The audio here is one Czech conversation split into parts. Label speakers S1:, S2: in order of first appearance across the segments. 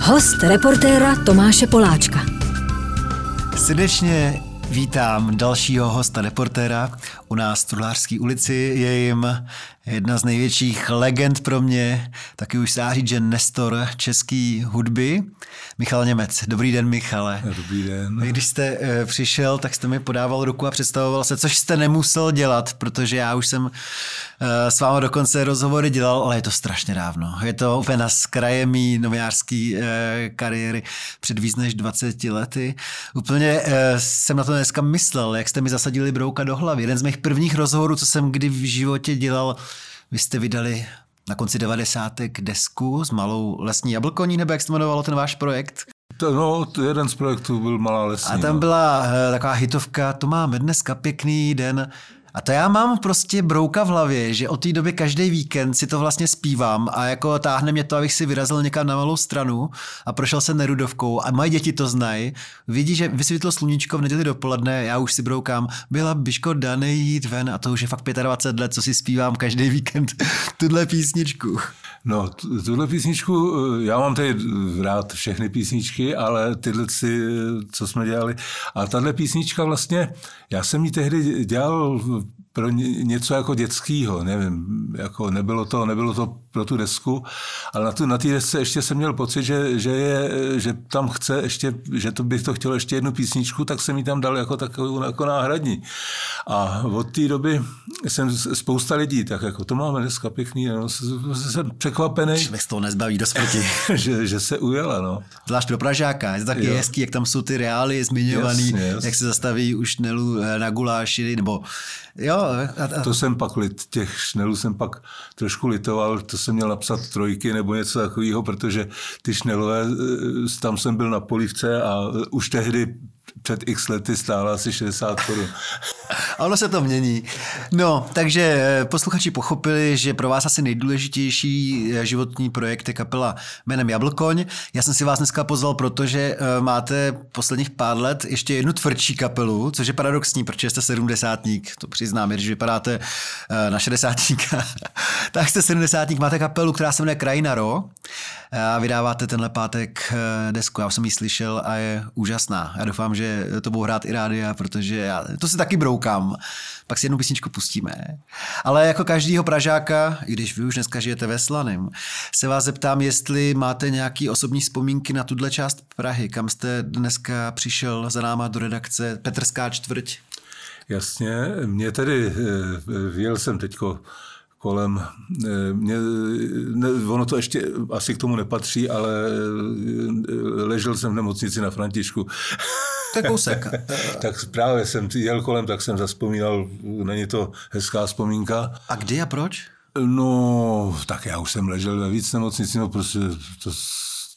S1: Host reportéra Tomáše Poláčka.
S2: Srdečně vítám dalšího hosta reportéra u nás v Truhlářské ulici. Je jim jedna z největších legend pro mě, taky už se říct, že Nestor české hudby, Michal Němec. Dobrý den, Michale.
S3: Dobrý den.
S2: Když jste uh, přišel, tak jste mi podával ruku a představoval se, což jste nemusel dělat, protože já už jsem uh, s vámi dokonce rozhovory dělal, ale je to strašně dávno. Je to úplně na zkraje mý novinářský uh, kariéry před víc než 20 lety. Úplně jsem na to dneska myslel, jak jste mi zasadili brouka do hlavy. Jeden z mých prvních rozhovorů, co jsem kdy v životě dělal, vy jste vydali na konci 90. desku s malou lesní jablkoní, nebo jak se jmenovalo ten váš projekt?
S3: To, no, to jeden z projektů byl Malá lesní.
S2: A tam
S3: no.
S2: byla uh, taková hitovka, to máme dneska pěkný den, a to já mám prostě brouka v hlavě, že od té doby každý víkend si to vlastně zpívám a jako táhne mě to, abych si vyrazil někam na malou stranu a prošel se Nerudovkou a moje děti to znají. Vidí, že vysvětlo sluníčko v neděli dopoledne, já už si broukám, byla by škoda nejít ven a to už je fakt 25 let, co si zpívám každý víkend tuhle písničku.
S3: No, tuhle písničku, eh, já mám tady rád všechny písničky, ale tyhle si, co jsme dělali. A tahle písnička vlastně, já jsem ji tehdy dělal pro něco jako dětského, nevím, jako nebylo to, nebylo to pro tu desku, ale na, tu, na té desce ještě jsem měl pocit, že, že, je, že tam chce ještě, že to bych to chtěl ještě jednu písničku, tak jsem ji tam dal jako takovou jako náhradní. A od té doby jsem spousta lidí, tak jako to máme dneska pěkný, no, jsem překvapený.
S2: Člověk z toho nezbaví do smrti.
S3: že, že se ujela, no.
S2: Zvlášť pro Pražáka, je to taky jo. hezký, jak tam jsou ty reály zmiňovaný, jasně, jasně. jak se zastaví už Nelu eh, na guláši, nebo jo.
S3: A, a... To jsem pak, lit, těch šnelů jsem pak trošku litoval, to jsem měl napsat trojky nebo něco takového, protože ty šnelové, eh, tam jsem byl na polivce a už tehdy před x lety stála asi 60 korun.
S2: ono se to mění. No, takže eh, posluchači pochopili, že pro vás asi nejdůležitější eh, životní projekt je kapela jménem Jablkoň. Já jsem si vás dneska pozval, protože eh, máte posledních pár let ještě jednu tvrdší kapelu, což je paradoxní, protože jste sedmdesátník, to přiznám, když vypadáte na šedesátníka, tak jste sedmdesátník, máte kapelu, která se jmenuje Krajina Ro a vydáváte tenhle pátek desku. Já jsem ji slyšel a je úžasná. Já doufám, že to budou hrát i rádia, protože já to si taky broukám. Pak si jednu písničku pustíme. Ale jako každýho Pražáka, i když vy už dneska žijete ve Slaném, se vás zeptám, jestli máte nějaký osobní vzpomínky na tuhle část Prahy, kam jste dneska přišel za náma do redakce Petrská čtvrť.
S3: Jasně, mě tedy, eh, vyjel jsem teďko kolem. Eh, mě, ne, ono to ještě asi k tomu nepatří, ale eh, ležel jsem v nemocnici na Františku.
S2: To je kousek.
S3: tak právě jsem jel kolem, tak jsem zaspomínal, není to hezká vzpomínka.
S2: A kdy a proč?
S3: No, tak já už jsem ležel ve víc nemocnici, no prostě to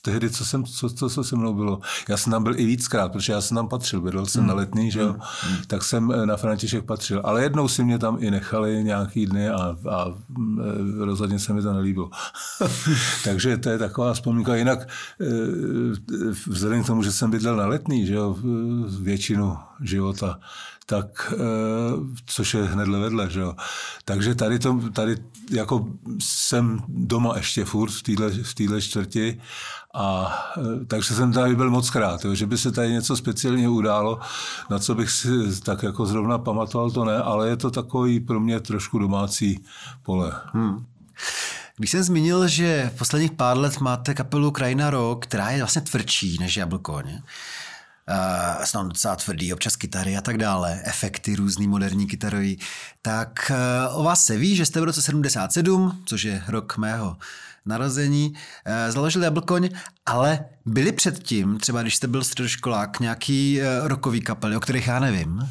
S3: tehdy, co, jsem, co, co, co se mnou bylo. Já jsem tam byl i víckrát, protože já jsem tam patřil, bydlel jsem hmm. na letný, že jo, hmm. tak jsem eh, na František patřil. Ale jednou si mě tam i nechali nějaký dny a, a eh, rozhodně se mi to nelíbilo. Takže to je taková vzpomínka. Jinak eh, vzhledem k tomu, že jsem bydlel na letný, že jo, většinu života, tak, což je hned vedle, že jo. Takže tady, to, tady jako jsem doma ještě furt v téhle čtvrti a e, takže jsem tady byl moc krát, jo, že by se tady něco speciálně událo, na co bych si tak jako zrovna pamatoval, to ne, ale je to takový pro mě trošku domácí pole. Hmm.
S2: Když jsem zmínil, že v posledních pár let máte kapelu Krajina Rock, která je vlastně tvrdší než Jablkoň, uh, jsou docela tvrdý, občas kytary a tak dále, efekty různý moderní kytarový, tak uh, o vás se ví, že jste v roce 77, což je rok mého narození, uh, založili Jablkoň, ale byli předtím, třeba když jste byl středoškolák, nějaký uh, rokový kapely, o kterých já nevím?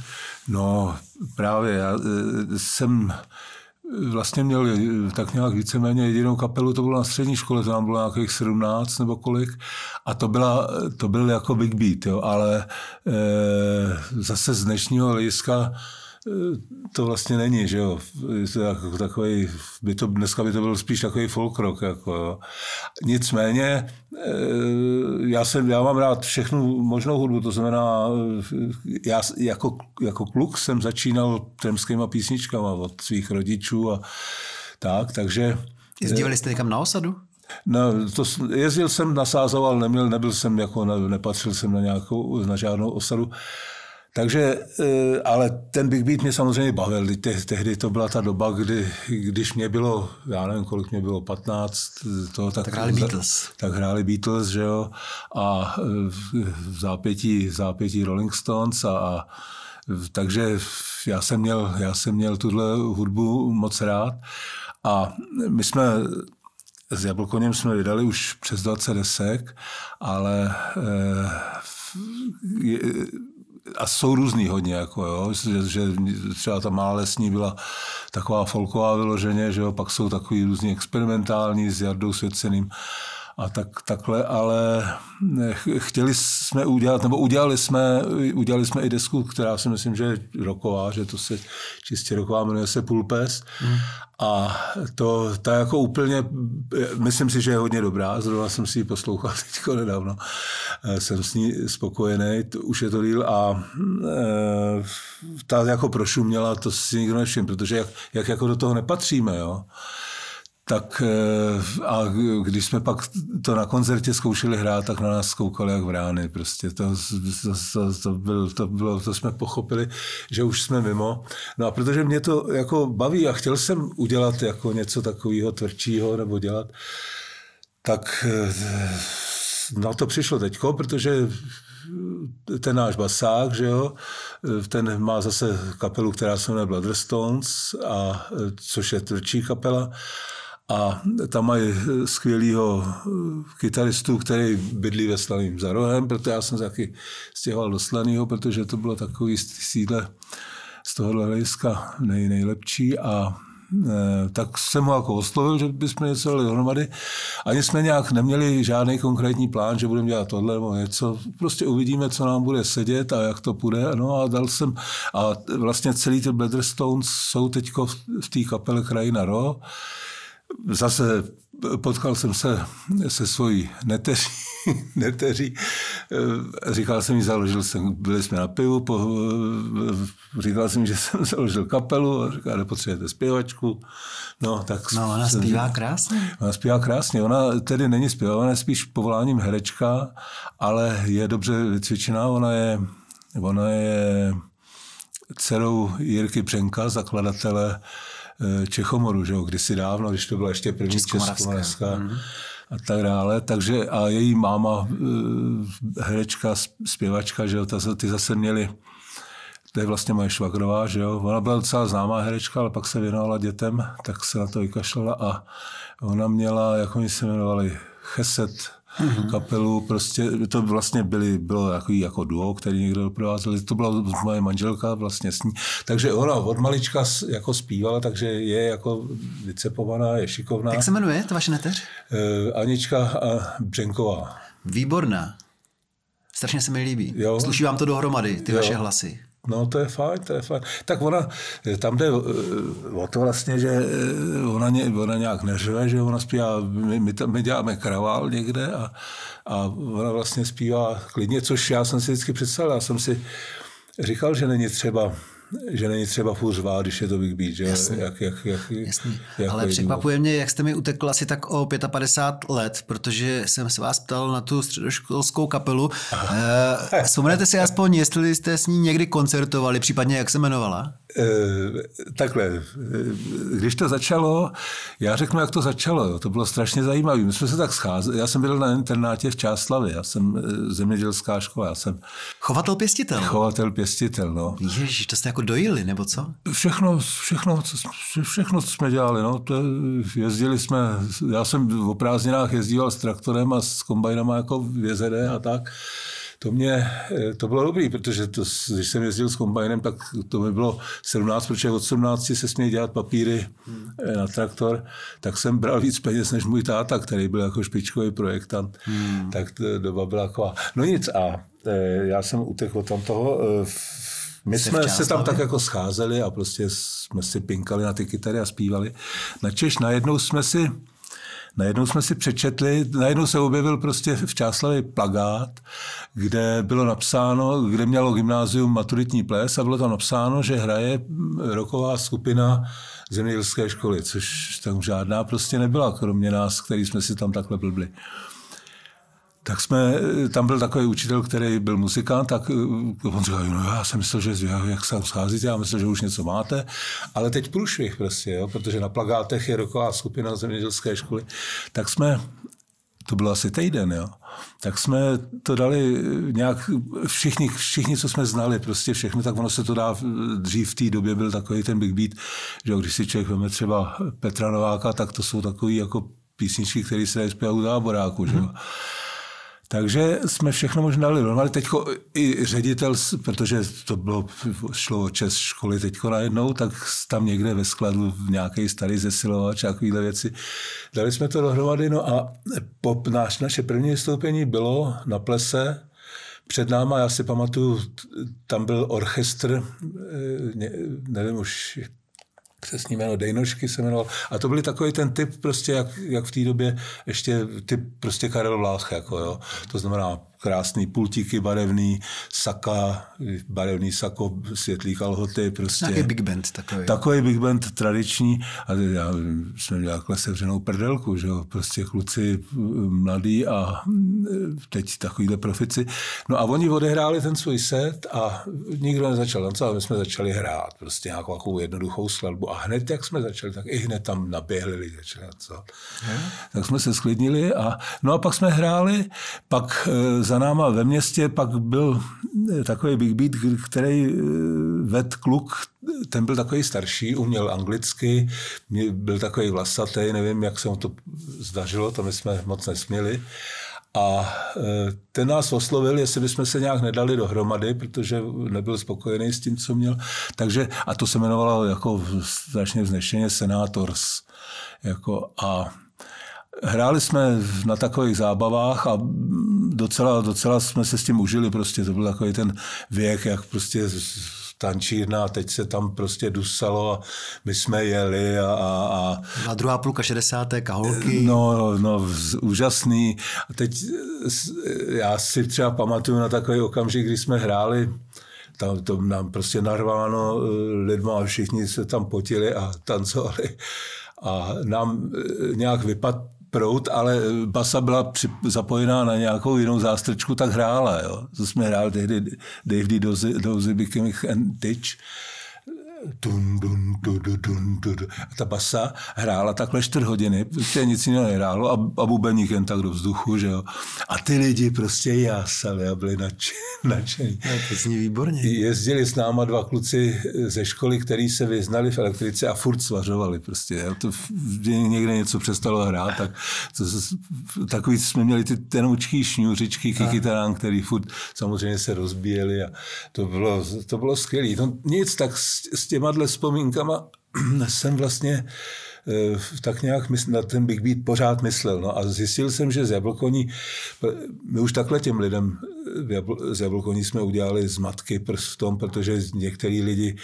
S3: No, právě, já uh, jsem vlastně měl tak nějak víceméně jedinou kapelu, to bylo na střední škole, to nám bylo nějakých 17 nebo kolik, a to, byla, to byl jako Big Beat, jo, ale e, zase z dnešního hlediska to vlastně není, že jo. Jako takový, by to, dneska by to byl spíš takový folk rock, jako jo. Nicméně, eh, já, jsem, já mám rád všechnu možnou hudbu, to znamená, já jako, jako kluk jsem začínal tremskýma písničkama od svých rodičů a tak, takže...
S2: Jezdívali jste někam na osadu?
S3: No, to, jezdil jsem, nasázoval, neměl, nebyl jsem jako, ne, nepatřil jsem na, nějakou, na žádnou osadu. Takže, eh, ale ten Big Beat mě samozřejmě bavil. Te, tehdy to byla ta doba, kdy, když mě bylo, já nevím, kolik mě bylo, 15,
S2: to, tak, tak hráli Beatles.
S3: Tak hráli Beatles, že jo, a eh, v zápětí, v zápětí Rolling Stones a, a takže já jsem měl, já jsem měl tuhle hudbu moc rád. A my jsme s Jablkoněm jsme vydali už přes 20 desek, ale e, a jsou různý hodně, jako jo, že, že třeba ta malá lesní byla taková folková vyloženě, že jo, pak jsou takový různý experimentální s Jardou Svěceným a tak, takhle, ale chtěli jsme udělat, nebo udělali jsme, udělali jsme i desku, která si myslím, že je roková, že to se čistě roková, jmenuje se Pulpes. Hmm. A to, ta jako úplně, myslím si, že je hodně dobrá, zrovna jsem si ji poslouchal teď nedávno. Jsem s ní spokojený, už je to díl a e, ta jako prošuměla, to si nikdo nevšiml, protože jak, jak jako do toho nepatříme, jo tak eh, a když jsme pak to na koncertě zkoušeli hrát, tak na nás zkoukali jak vrány. Prostě to, to, to, to, byl, to, bylo, to jsme pochopili, že už jsme mimo. No a protože mě to jako baví a chtěl jsem udělat jako něco takového tvrdšího nebo dělat, tak eh, no to přišlo teďko, protože ten náš basák, že jo, ten má zase kapelu, která se jmenuje Bloodstones, a, což je tvrdší kapela a tam mají skvělého eh, kytaristu, který bydlí ve Slaným za rohem, proto já jsem se taky stěhoval do Slaného, protože to bylo takový sídle z tohohle hlediska nej, nejlepší a e, tak jsem ho jako oslovil, že bychom něco dali dohromady. Ani jsme nějak neměli žádný konkrétní plán, že budeme dělat tohle nebo něco. Prostě uvidíme, co nám bude sedět a jak to půjde. No a dal jsem, a vlastně celý ty Stones jsou teď v té kapele Krajina Ro zase potkal jsem se se svojí neteří, neteří. Říkal jsem jí, založil jsem, byli jsme na pivu, po, říkal jsem, že jsem založil kapelu a říkal, nepotřebujete zpěvačku.
S2: No, tak no ona jsem, zpívá krásně.
S3: Ona zpívá krásně. Ona tedy není zpěvá, ona je spíš povoláním herečka, ale je dobře vycvičená. Ona je, ona je dcerou Jirky Břenka, zakladatele Čechomoru, že jo, kdysi dávno, když to byla ještě první Českomoravská mm. a tak dále. Takže a její máma, eh, herečka, zpěvačka, že jo, ty zase měli to je vlastně moje švagrová, že jo. Ona byla docela známá herečka, ale pak se věnovala dětem, tak se na to vykašlala a ona měla, jak oni se jmenovali, Cheset, mm-hmm. kapelu, prostě to vlastně byly, bylo takový jako duo, který někdo doprovázel, to byla moje manželka vlastně s ní, takže ona od malička jako zpívala, takže je jako vycepovaná, je šikovná.
S2: Jak se jmenuje ta vaše neteř?
S3: Uh, Anička Břenková.
S2: Výborná. Strašně se mi líbí. Jo. Sluší vám to dohromady, ty jo. vaše hlasy.
S3: No to je fajn, to je fajn. Tak ona, tam jde eh, o to vlastně, že eh, ona, ně, ona nějak neřve, že ona zpívá, my, my, tam, my děláme kravál někde a, a ona vlastně zpívá klidně, což já jsem si vždycky představil, já jsem si říkal, že není třeba že není třeba furt řvát, když je to Big Beat, že?
S2: Jasný. Jak, jak, jak, Jasný. Jak Ale překvapuje mě, jak jste mi utekl asi tak o 55 let, protože jsem se vás ptal na tu středoškolskou kapelu. Eh, vzpomenete si aspoň, jestli jste s ní někdy koncertovali, případně jak se jmenovala?
S3: Eh, takhle, eh, když to začalo, já řeknu, jak to začalo, to bylo strašně zajímavé. My jsme se tak scházeli, já jsem byl na internátě v Čáslavě, já jsem eh, zemědělská škola, já jsem...
S2: Chovatel pěstitel?
S3: Chovatel pěstitel, no.
S2: Ježiš, to jste jako dojili, nebo co?
S3: Všechno, všechno, co, všechno, co jsme dělali, no, to jezdili jsme, já jsem v prázdninách jezdíval s traktorem a s kombajnama jako v a tak to mě, eh, to bylo dobrý, protože to, když jsem jezdil s kombajnem, tak to mi bylo 17, protože od 17 se směl dělat papíry hmm. na traktor, tak jsem bral víc peněz než můj táta, který byl jako špičkový projektant. Hmm. Tak to doba byla taková. No nic a eh, já jsem utekl tam toho. My jsme se tam tak jako scházeli a prostě jsme si pinkali na ty kytary a zpívali. Na Češ najednou jsme si najednou jsme si přečetli, najednou se objevil prostě v Čáslavě plagát, kde bylo napsáno, kde mělo gymnázium maturitní ples a bylo tam napsáno, že hraje roková skupina zemědělské školy, což tam žádná prostě nebyla, kromě nás, který jsme si tam takhle blbli tak jsme, tam byl takový učitel, který byl muzikant, tak eh, on říkal, no já jsem myslel, že jak se scházíte, já myslím, že už něco máte, ale teď průšvih prostě, jo, protože na plagátech je roková skupina zemědělské školy, tak jsme, to bylo asi týden, jo, tak jsme to dali nějak, všichni, všichni, co jsme znali, prostě všechno, tak ono se to dá, dřív v té době byl takový ten big beat, že když si člověk veme třeba Petra Nováka, tak to jsou takový jako písničky, které se zpívají u táboráku, že jo. Mm-hmm. Takže jsme všechno možná dali dohromady. Teď i ředitel, protože to bylo, šlo o čest školy teď najednou, tak tam někde ve skladu v nějaký starý zesilovač a takovéhle věci. Dali jsme to dohromady, no a po, naš, naše první vystoupení bylo na plese, před náma, já si pamatuju, tam byl orchestr, eh, nevím už, přesně jméno Dejnošky se jmenoval. A to byly takový ten typ, prostě jak, jak v té době ještě typ prostě Karel Vlách, jako jo. To znamená krásný pultíky barevný, saka, barevný sako, světlý kalhoty. Prostě.
S2: Nějaký big band takový.
S3: Takový big band tradiční. A já jsme měli takhle sevřenou prdelku, že jo, prostě kluci mladí a teď takovýhle profici. No a oni odehráli ten svůj set a nikdo nezačal tancovat, my jsme začali hrát prostě nějakou takovou jednoduchou skladbu a hned, jak jsme začali, tak i hned tam naběhli lidi, začali tancovat. Tak jsme se sklidnili a no a pak jsme hráli, pak e, za náma ve městě pak byl eh, takový big beat, který eh, ved kluk, ten byl takový starší, uměl anglicky, byl takový vlasatý, nevím, jak se mu to zdařilo, to my jsme moc nesměli. A eh, ten nás oslovil, jestli bychom se nějak nedali dohromady, protože nebyl spokojený s tím, co měl. Takže, a to se jmenovalo jako strašně vznešeně Senators. Jako, a Hráli jsme na takových zábavách a docela, docela jsme se s tím užili. Prostě to byl takový ten věk, jak prostě tančírna a teď se tam prostě dusalo a my jsme jeli a... a, a
S2: a druhá půlka 60. holky.
S3: No, no, úžasný. A teď já si třeba pamatuju na takový okamžik, kdy jsme hráli tam to nám prostě narváno eh, lidma a všichni se tam potili a tancovali. A nám eh, nějak vypad prout, ale basa byla při, zapojená na nějakou jinou zástrčku, tak hrála. Jo. To jsme hráli tehdy Dave Dozy, Dozy Becoming and Titch dun, dun, dun, dun, dun, dun. A ta basa hrála takhle čtvrt hodiny, prostě nic jiného nehrálo a, a bubeník jen tak do vzduchu, že jo. A ty lidi prostě jásali a byli nadšení.
S2: No, to zní výborně.
S3: Jezdili s náma dva kluci ze školy, který se vyznali v elektrice a furt svařovali prostě. Jo. To, někde něco přestalo hrát, tak to, takový jsme měli ty tenoučký šňůřičky, kykytarán, který furt samozřejmě se rozbíjeli a to bylo, to bylo skvělé. To nic tak s, s těma dle vzpomínkama jsem vlastně eh, tak nějak na ten Big Beat pořád myslel. No a zjistil jsem, že z Jablkoní, my už takhle těm lidem z Jablkoní jsme udělali zmatky v tom, protože některý lidi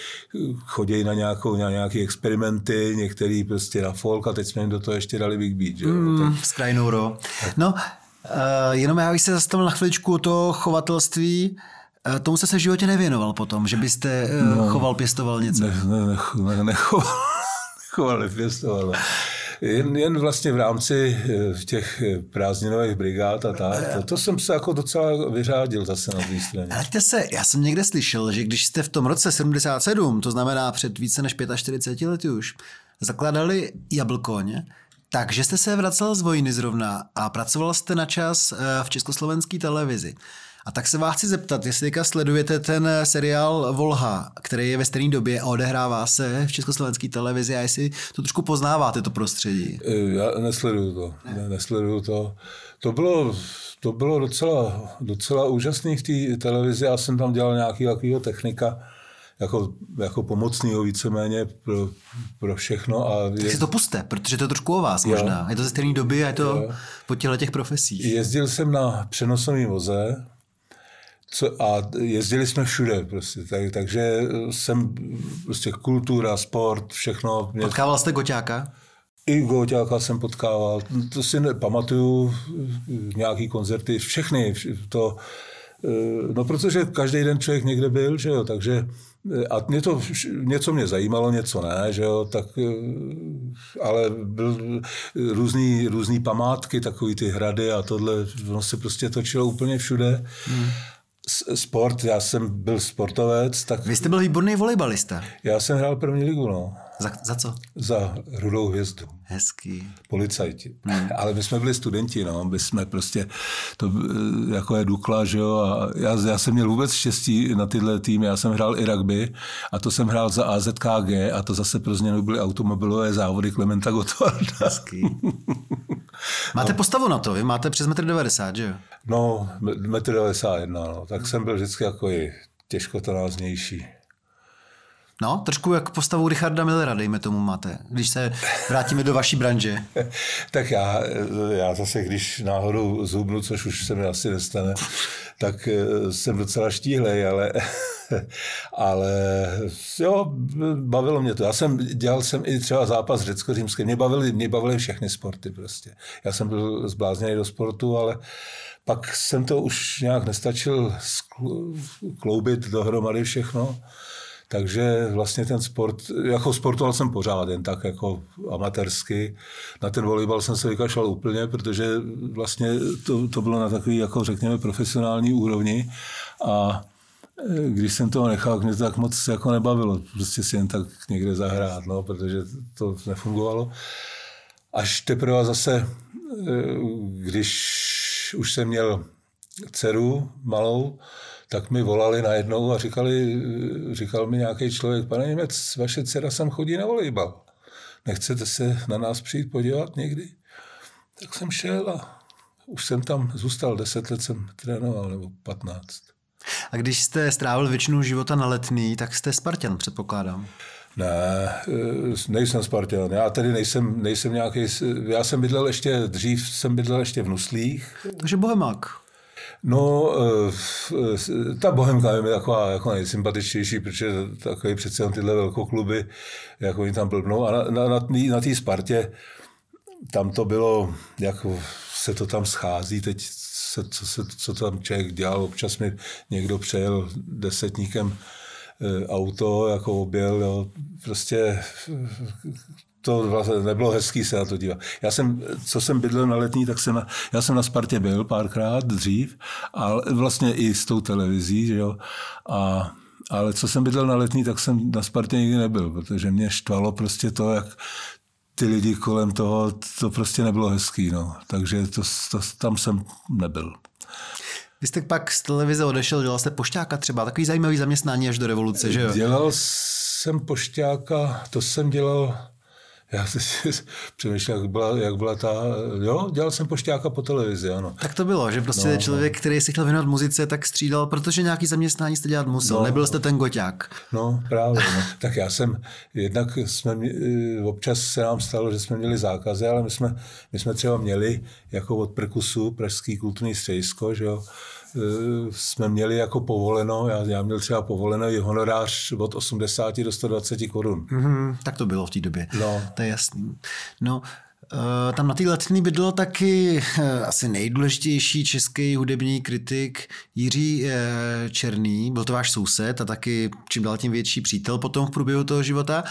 S3: chodí na, nějakou, na nějaké experimenty, některý prostě na folk a teď jsme jim do toho ještě dali Big Beat. Že?
S2: Mm, tak... S krajinou, No, uh, jenom já bych se zastavil na chviličku o to chovatelství. Eh, tomu jste se v životě nevěnoval potom, že byste eh, no, choval, pěstoval něco?
S3: Ne, ne, ne, ne, nechoval, nechoval, nepěstoval. Jen, jen vlastně v rámci eh, těch prázdninových brigád a tak. To, to jsem se jako docela vyřádil zase na té straně.
S2: Ale se, já jsem někde slyšel, že když jste v tom roce 77, to znamená před více než 45 lety už, zakladali jablkoň, takže jste se vracel z vojny zrovna a pracoval jste na čas v československé televizi. A tak se vás chci zeptat, jestli teďka sledujete ten seriál Volha, který je ve stejné době a odehrává se v československé televizi a jestli to trošku poznáváte, to prostředí.
S3: E, já nesleduju to. Ne, nesleduju to. To bylo, to bylo docela, docela úžasný v té televizi. Já jsem tam dělal nějaký takového technika, jako, jako pomocného víceméně pro, pro všechno. A
S2: tak je... si to puste, protože to je trošku o vás jo. možná. Je to ze stejné doby a je to jo. po těchto těch profesích.
S3: Jezdil jsem na přenosový voze, co, a jezdili jsme všude prostě, tak, takže jsem prostě kultura, sport, všechno.
S2: Potkával jste Goťáka?
S3: I Góťáka jsem potkával, to si nepamatuju, nějaký koncerty, všechny, to, eh, no protože každý den člověk někde byl, že jo, takže eh, a mě to, něco mě zajímalo, něco ne, že jo, tak, eh, ale byl různý, různý památky, takový ty hrady a tohle, ono se prostě točilo úplně všude. Hmm sport, já jsem byl sportovec. Tak
S2: Vy jste byl výborný volejbalista.
S3: Já jsem hrál první ligu, no.
S2: Za, za co?
S3: Za rudou hvězdu.
S2: Hezký.
S3: Policajti. Hmm. Ale my jsme byli studenti, no. My jsme prostě, to eh, jako je Dukla, že jo. A já, já jsem měl vůbec štěstí na tyhle týmy. Já jsem hrál i rugby a to jsem hrál za AZKG a to zase pro změnu byly automobilové závody Klementa Gottwalda.
S2: Hezký. Máte no. postavu na to, vy máte přes 1,90 m, že jo?
S3: No, 1,91 m, no. Tak jsem byl vždycky jako i těžkotonáznější.
S2: No, trošku jak postavu Richarda Millera, dejme tomu máte, když se vrátíme do vaší branže.
S3: tak já, já zase, když náhodou zhubnu, což už se mi asi nestane, tak eh, jsem docela štíhlej, ale, ale jo, bavilo mě to. Já jsem, dělal jsem i třeba zápas řecko-římský. Mě bavily, mě bavily všechny sporty prostě. Já jsem byl zblázněný do sportu, ale pak jsem to už nějak nestačil skloubit dohromady všechno. Takže vlastně ten sport, jako sportoval jsem pořád, jen tak jako amatérsky. Na ten volejbal jsem se vykašlal úplně, protože vlastně to, to bylo na takový, jako řekněme, profesionální úrovni. A e, když jsem toho nechal, mě to tak moc jako nebavilo, prostě si jen tak někde zahrát, no, protože to nefungovalo. Až teprve zase, e, když už jsem měl dceru malou, tak mi volali najednou a říkali, říkal mi nějaký člověk, pane Němec, vaše dcera sem chodí na volejbal. Nechcete se na nás přijít podívat někdy? Tak jsem šel a už jsem tam zůstal, deset let jsem trénoval, nebo patnáct.
S2: A když jste strávil většinu života na letný, tak jste Spartan, předpokládám.
S3: Ne, nejsem Spartan. Já tady nejsem, nejsem nějaký... Já jsem bydlel ještě, dřív jsem bydlel ještě v Nuslích.
S2: Takže bohemák.
S3: No, eh, ta Bohemka je mi taková jako nejsympatičtější, protože takový přece jen tyhle velkokluby, jako oni tam blbnou. A na, na, na, na té Spartě, tam to bylo, jak se to tam schází, teď se, co, se, co tam člověk dělal, občas mi někdo přejel desetníkem eh, auto, jako objel, jo, prostě to vlastně nebylo hezký se na to dívat. Já jsem, co jsem bydlel na letní, tak jsem, já jsem na Spartě byl párkrát dřív, ale vlastně i s tou televizí, že jo, a ale co jsem bydlel na letní, tak jsem na Spartě nikdy nebyl, protože mě štvalo prostě to, jak ty lidi kolem toho, to prostě nebylo hezký, no. Takže to, to, tam jsem nebyl.
S2: Vy jste pak z televize odešel, dělal jste pošťáka třeba, takový zajímavý zaměstnání až do revoluce, že jo?
S3: Dělal jsem pošťáka, to jsem dělal já si přemýšlel, jak byla, jak byla ta... Jo, dělal jsem pošťáka po televizi, ano.
S2: Tak to bylo, že prostě no, člověk, no. který si chtěl věnovat muzice, tak střídal, protože nějaký zaměstnání jste dělat musel. No, Nebyl jste ten goťák.
S3: No, právě. No. tak já jsem, jednak jsme, občas se nám stalo, že jsme měli zákazy, ale my jsme, my jsme třeba měli jako od Perkusu, Pražský kulturní středisko, že jo, jsme měli jako povoleno, já, já měl třeba povoleno i honorář od 80 do 120 korun.
S2: Mm-hmm, tak to bylo v té době. No. To je jasný. No, Uh, tam na té letní bydlo taky uh, asi nejdůležitější český hudební kritik Jiří Černý, byl to váš soused a taky čím dál tím větší přítel potom v průběhu toho života.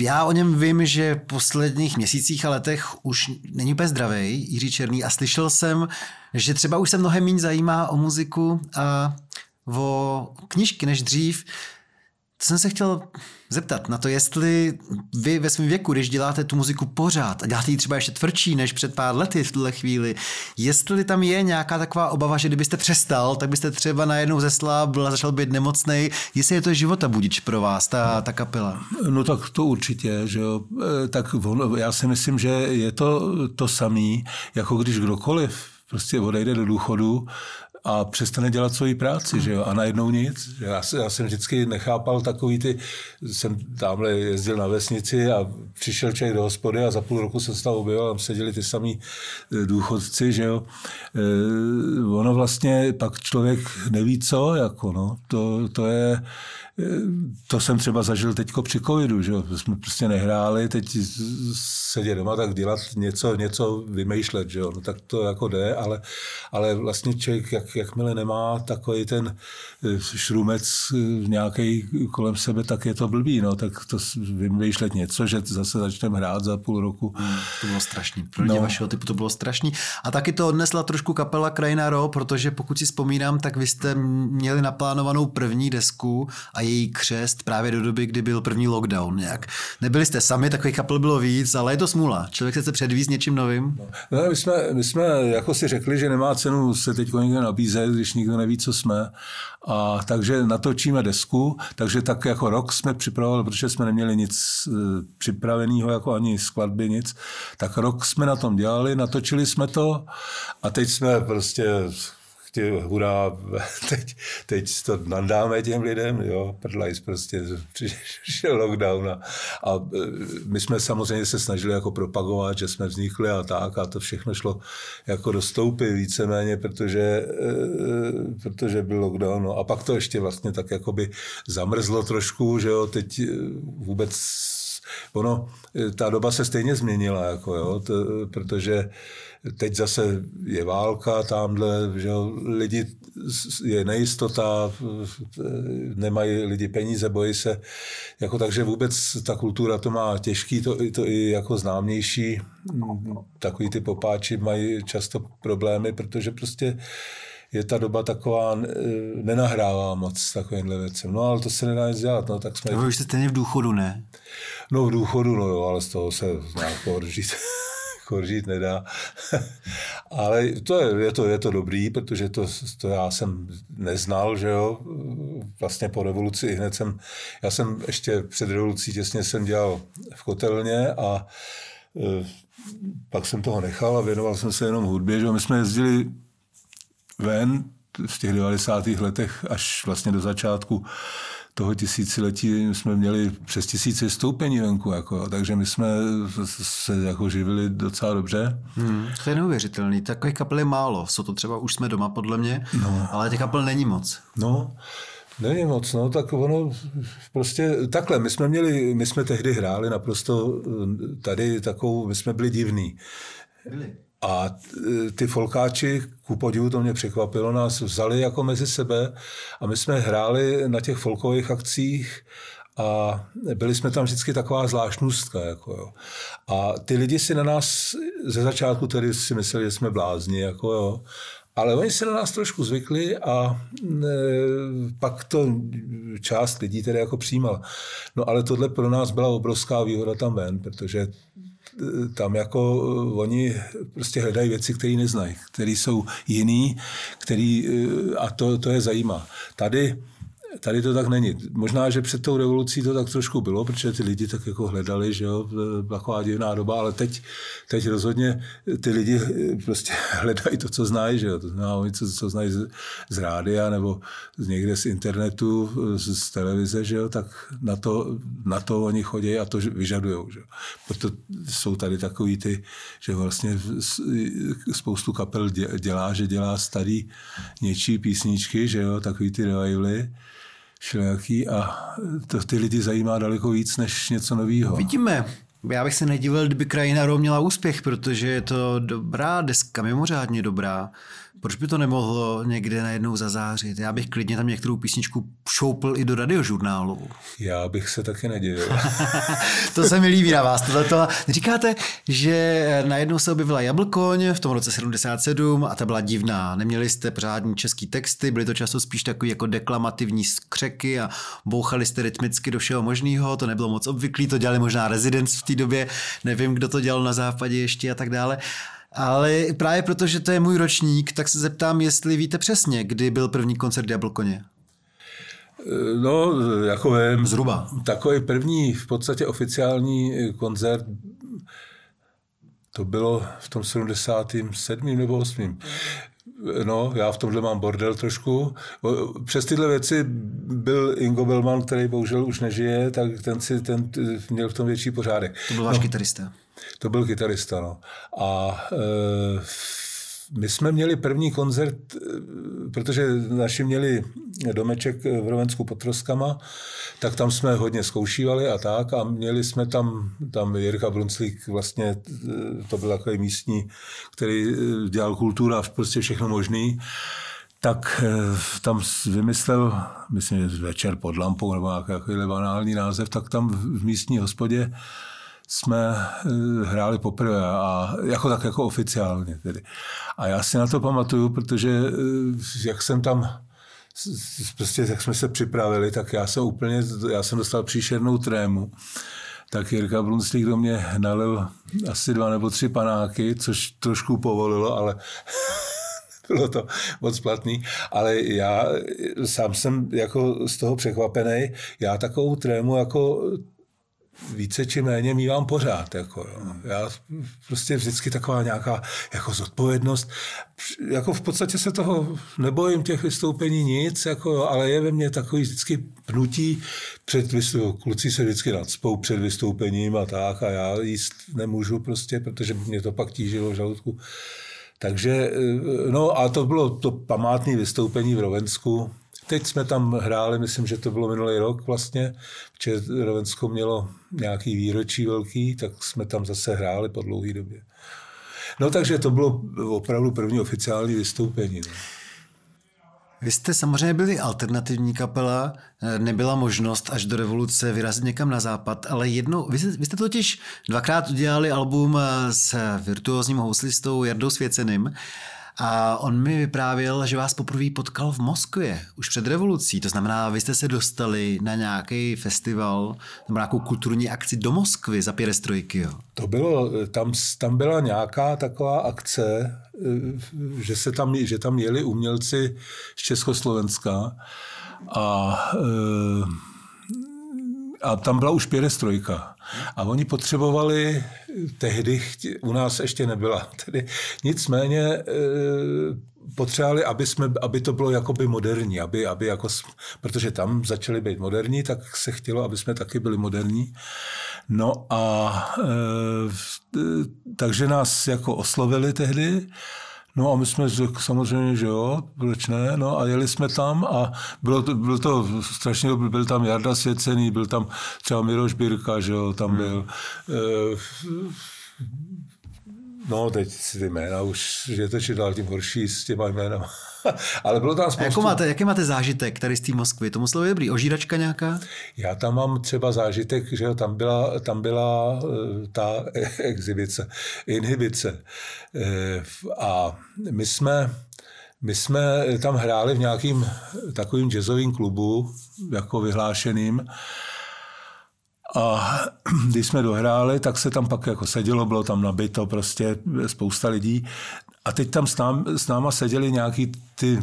S2: Já o něm vím, že v posledních měsících a letech už není úplně zdravý, Jiří Černý, a slyšel jsem, že třeba už se mnohem méně zajímá o muziku a o knížky než dřív. Jsem se chtěl zeptat na to, jestli vy ve svém věku, když děláte tu muziku pořád a děláte ji třeba ještě tvrdší než před pár lety v tuhle chvíli, jestli tam je nějaká taková obava, že kdybyste přestal, tak byste třeba najednou zeslábil a začal být nemocný, jestli je to života budič pro vás, ta, ta kapela?
S3: No tak to určitě, že jo. E, tak já si myslím, že je to to samý, jako když kdokoliv prostě odejde do důchodu a přestane dělat svoji práci, že jo, a najednou nic. Já, já jsem vždycky nechápal takový ty, jsem tamhle jezdil na vesnici a přišel člověk do hospody a za půl roku se tam objevil, tam seděli ty samý e, důchodci, že jo. E, ono vlastně pak člověk neví co, jako no, to, to je, to jsem třeba zažil teďko při covidu, že jsme prostě nehráli, teď sedět doma, tak dělat něco, něco vymýšlet, že jo? No, tak to jako jde, ale, ale vlastně člověk, jak, jakmile nemá takový ten eh, šrumec eh, nějaký kolem sebe, tak je to blbý, no, tak to vymýšlet něco, že zase začneme hrát za půl roku.
S2: Hmm, to bylo strašný, pro no. vašeho typu to bylo strašný. A taky to odnesla trošku kapela Krajina Ro, protože pokud si vzpomínám, tak vy jste měli naplánovanou první desku a její křest právě do doby, kdy byl první lockdown nějak. Nebyli jste sami, takových kapel bylo víc, ale je to smůla. Člověk se chce předvízt něčím novým.
S3: No, my, jsme, my jsme jako si řekli, že nemá cenu se teď někdo nabízet, když nikdo neví, co jsme. A takže natočíme desku, takže tak jako rok jsme připravovali, protože jsme neměli nic e, připraveného, jako ani skladby, nic. Tak rok jsme na tom dělali, natočili jsme to a teď jsme prostě prostě hurá, teď, teď to nadáme těm lidem, jo, prdlajs prostě, přišel lockdown a, a e, my jsme samozřejmě se snažili jako propagovat, že jsme vznikli a tak a to všechno šlo jako dostoupy víceméně, protože, e, protože byl lockdown. No. A pak to ještě vlastně tak jakoby zamrzlo trošku, že jo, teď e, vůbec ono, ta doba se stejně změnila, jako jo, to, protože Teď zase je válka tamhle, že lidi, je nejistota, nemají lidi peníze, bojí se. Jako, takže vůbec ta kultura to má těžký, to, to i jako známější. Takový ty popáči mají často problémy, protože prostě je ta doba taková, nenahrává moc takovýmhle věcem. No ale to se nedá nic dělat. No, tak jsme...
S2: Vy už jste stejně v důchodu, ne?
S3: No v důchodu, no jo, ale z toho se nějak odžít jako žít nedá. Ale to je, je, to, je to dobrý, protože to, to já jsem neznal, že jo. Vlastně po revoluci hned jsem, já jsem ještě před revolucí těsně jsem dělal v kotelně a e, pak jsem toho nechal a věnoval jsem se jenom hudbě, že jo. My jsme jezdili ven v těch 90. letech až vlastně do začátku toho tisíciletí jsme měli přes tisíc vystoupení venku, jako, takže my jsme se jako živili docela dobře.
S2: Hmm, to je neuvěřitelný, takových kapel je málo, jsou to třeba už jsme doma podle mě, no. ale těch kapel není moc.
S3: No, Není moc, no, tak ono prostě takhle, my jsme měli, my jsme tehdy hráli naprosto tady takovou, my jsme byli divní. Byli. A e, ty folkáči, ku podivu to mě překvapilo, nás vzali jako mezi sebe a my jsme hráli na těch folkových akcích a byli jsme tam vždycky taková zvláštnostka. Jako jo. A ty lidi si na nás ze začátku tedy si mysleli, že jsme blázni, jako jo. Ale oni se na nás trošku zvykli a e, pak to část lidí tedy jako přijímala. No ale tohle pro nás byla obrovská výhoda tam ven, protože tam jako eh, oni prostě hledají věci, které neznají, které jsou jiný, který, eh, a to, to je zajímá. Tady Tady to tak není. Možná, že před tou revolucí to tak trošku bylo, protože ty lidi tak jako hledali, že jo, taková divná doba, ale teď, teď rozhodně ty lidi prostě hledají to, co znají, že jo, to znamená oni, co, co znají z, z rádia nebo z někde z internetu, z, z televize, že jo, tak na to, na to oni chodí a to vyžadují, že jo. Proto jsou tady takový ty, že vlastně spoustu kapel dělá, že dělá starý něčí písničky, že jo, takový ty revivaly, všelijaký a to ty lidi zajímá daleko víc než něco nového.
S2: Vidíme. Já bych se nedivil, kdyby krajina Ro měla úspěch, protože je to dobrá deska, mimořádně dobrá. Proč by to nemohlo někde najednou zazářit? Já bych klidně tam některou písničku šoupl i do radiožurnálu.
S3: Já bych se taky nedělil.
S2: to se mi líbí na vás. Tohleto. Říkáte, že najednou se objevila Jablkoň v tom roce 77 a ta byla divná. Neměli jste pořádní český texty, byly to často spíš takový jako deklamativní skřeky a bouchali jste rytmicky do všeho možného. To nebylo moc obvyklý, to dělali možná Residence v té době, nevím, kdo to dělal na západě ještě a tak dále. Ale právě protože to je můj ročník, tak se zeptám, jestli víte přesně, kdy byl první koncert Diablkoně.
S3: No, jako je,
S2: Zhruba.
S3: Takový první v podstatě oficiální koncert to bylo v tom 77. nebo 8. No, já v tomhle mám bordel trošku. Přes tyhle věci byl Ingo Bellman, který bohužel už nežije, tak ten si ten měl v tom větší pořádek.
S2: To byl váš
S3: no,
S2: kytarista.
S3: To byl kytarista, no. A e, my jsme měli první koncert, eh, protože naši měli domeček v Rovensku pod Troskama, tak tam jsme hodně zkoušívali a tak a měli jsme tam, tam Jirka Brunclík vlastně, eh, to byl takový místní, který dělal kultura, prostě všechno možný tak tam vymyslel, myslím, že večer pod lampou nebo nějaký banální název, tak tam v místní hospodě jsme eh, hráli poprvé a jako tak jako oficiálně tedy. A já si na to pamatuju, protože eh, jak jsem tam prostě jak jsme se připravili, tak já jsem úplně, já jsem dostal příšernou trému. Tak Jirka Brunslík do mě nalil asi dva nebo tři panáky, což trošku povolilo, ale bylo to moc platný, ale já sám jsem jako z toho překvapený. Já takovou trému jako více či méně mývám pořád. Jako, jo. Já prostě vždycky taková nějaká jako zodpovědnost. Jako v podstatě se toho nebojím těch vystoupení nic, jako, ale je ve mně takový vždycky pnutí před vystoupením. Kluci se vždycky nadspou před vystoupením a tak a já jíst nemůžu prostě, protože mě to pak tížilo v žaludku. Takže, no a to bylo to památné vystoupení v Rovensku, Teď jsme tam hráli, myslím, že to bylo minulý rok vlastně, protože Rovensko mělo nějaký výročí velký, tak jsme tam zase hráli po dlouhé době. No takže to bylo opravdu první oficiální vystoupení. No.
S2: Vy jste samozřejmě byli alternativní kapela, nebyla možnost až do revoluce vyrazit někam na západ, ale jednou, vy jste, vy jste totiž dvakrát udělali album s virtuózním houslistou Jardou Svěceným a on mi vyprávěl, že vás poprvé potkal v Moskvě, už před revolucí. To znamená, vy jste se dostali na nějaký festival nebo nějakou kulturní akci do Moskvy za pěrestrojky, jo?
S3: To bylo, tam, tam byla nějaká taková akce, eh, že, se tam, že tam jeli umělci z Československa a eh, a tam byla už pěrestrojka. A oni potřebovali, tehdy u nás ještě nebyla, tedy nicméně e, potřebovali, aby, jsme, aby to bylo jakoby moderní, aby, aby jako, protože tam začali být moderní, tak se chtělo, aby jsme taky byli moderní. No a e, takže nás jako oslovili tehdy No a my jsme řekli samozřejmě, že jo, proč ne, no a jeli jsme tam a bylo to, bylo to strašně, byl tam Jarda Svěcený, byl tam třeba Miroš Birka, že jo, tam byl. Hmm. No, teď si ty jména už, je to či dál tím horší s těma jménama. Ale bylo tam spoustu...
S2: A jako máte, jaký máte zážitek tady z té Moskvy? To muselo být dobrý. Ožíračka nějaká?
S3: Já tam mám třeba zážitek, že jo, tam byla, tam byla eh, ta exibice, inhibice. Eh, a my jsme, my jsme tam hráli v nějakým takovým jazzovým klubu, jako vyhlášeným. A když jsme dohráli, tak se tam pak jako sedělo, bylo tam nabito prostě spousta lidí. A teď tam s, nám, s náma seděli nějaký ty e,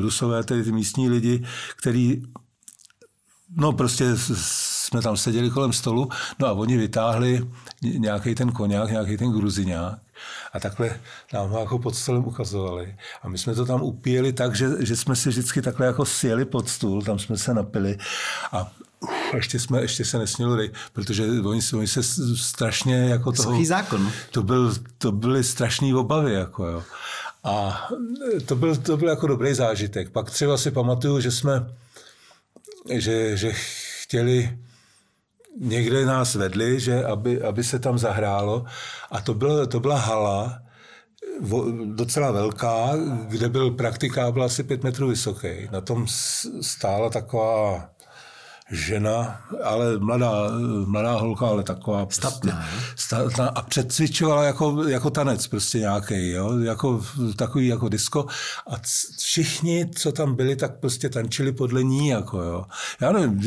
S3: rusové, tedy ty místní lidi, který No prostě jsme tam seděli kolem stolu, no a oni vytáhli nějaký ten koněk, nějaký ten gruziňák a takhle nám ho jako pod stolem ukazovali. A my jsme to tam upíjeli tak, že, že jsme si vždycky takhle jako sjeli pod stůl, tam jsme se napili a ještě, jsme, ještě se dej, protože oni, oni se strašně jako toho...
S2: Suchý zákon.
S3: To, byl, to byly strašné obavy, jako jo. A to byl, to byl jako dobrý zážitek. Pak třeba si pamatuju, že jsme, že, že chtěli, někde nás vedli, že aby, aby se tam zahrálo a to, byl, to byla hala, docela velká, kde byl praktikábl asi pět metrů vysoký. Na tom stála taková žena, ale mladá, mladá holka, ale taková
S2: statná,
S3: statná a předcvičovala jako, jako tanec prostě nějaký, jo? Jako, takový jako disco a všichni, co tam byli, tak prostě tančili podle ní, jako jo. Já nevím,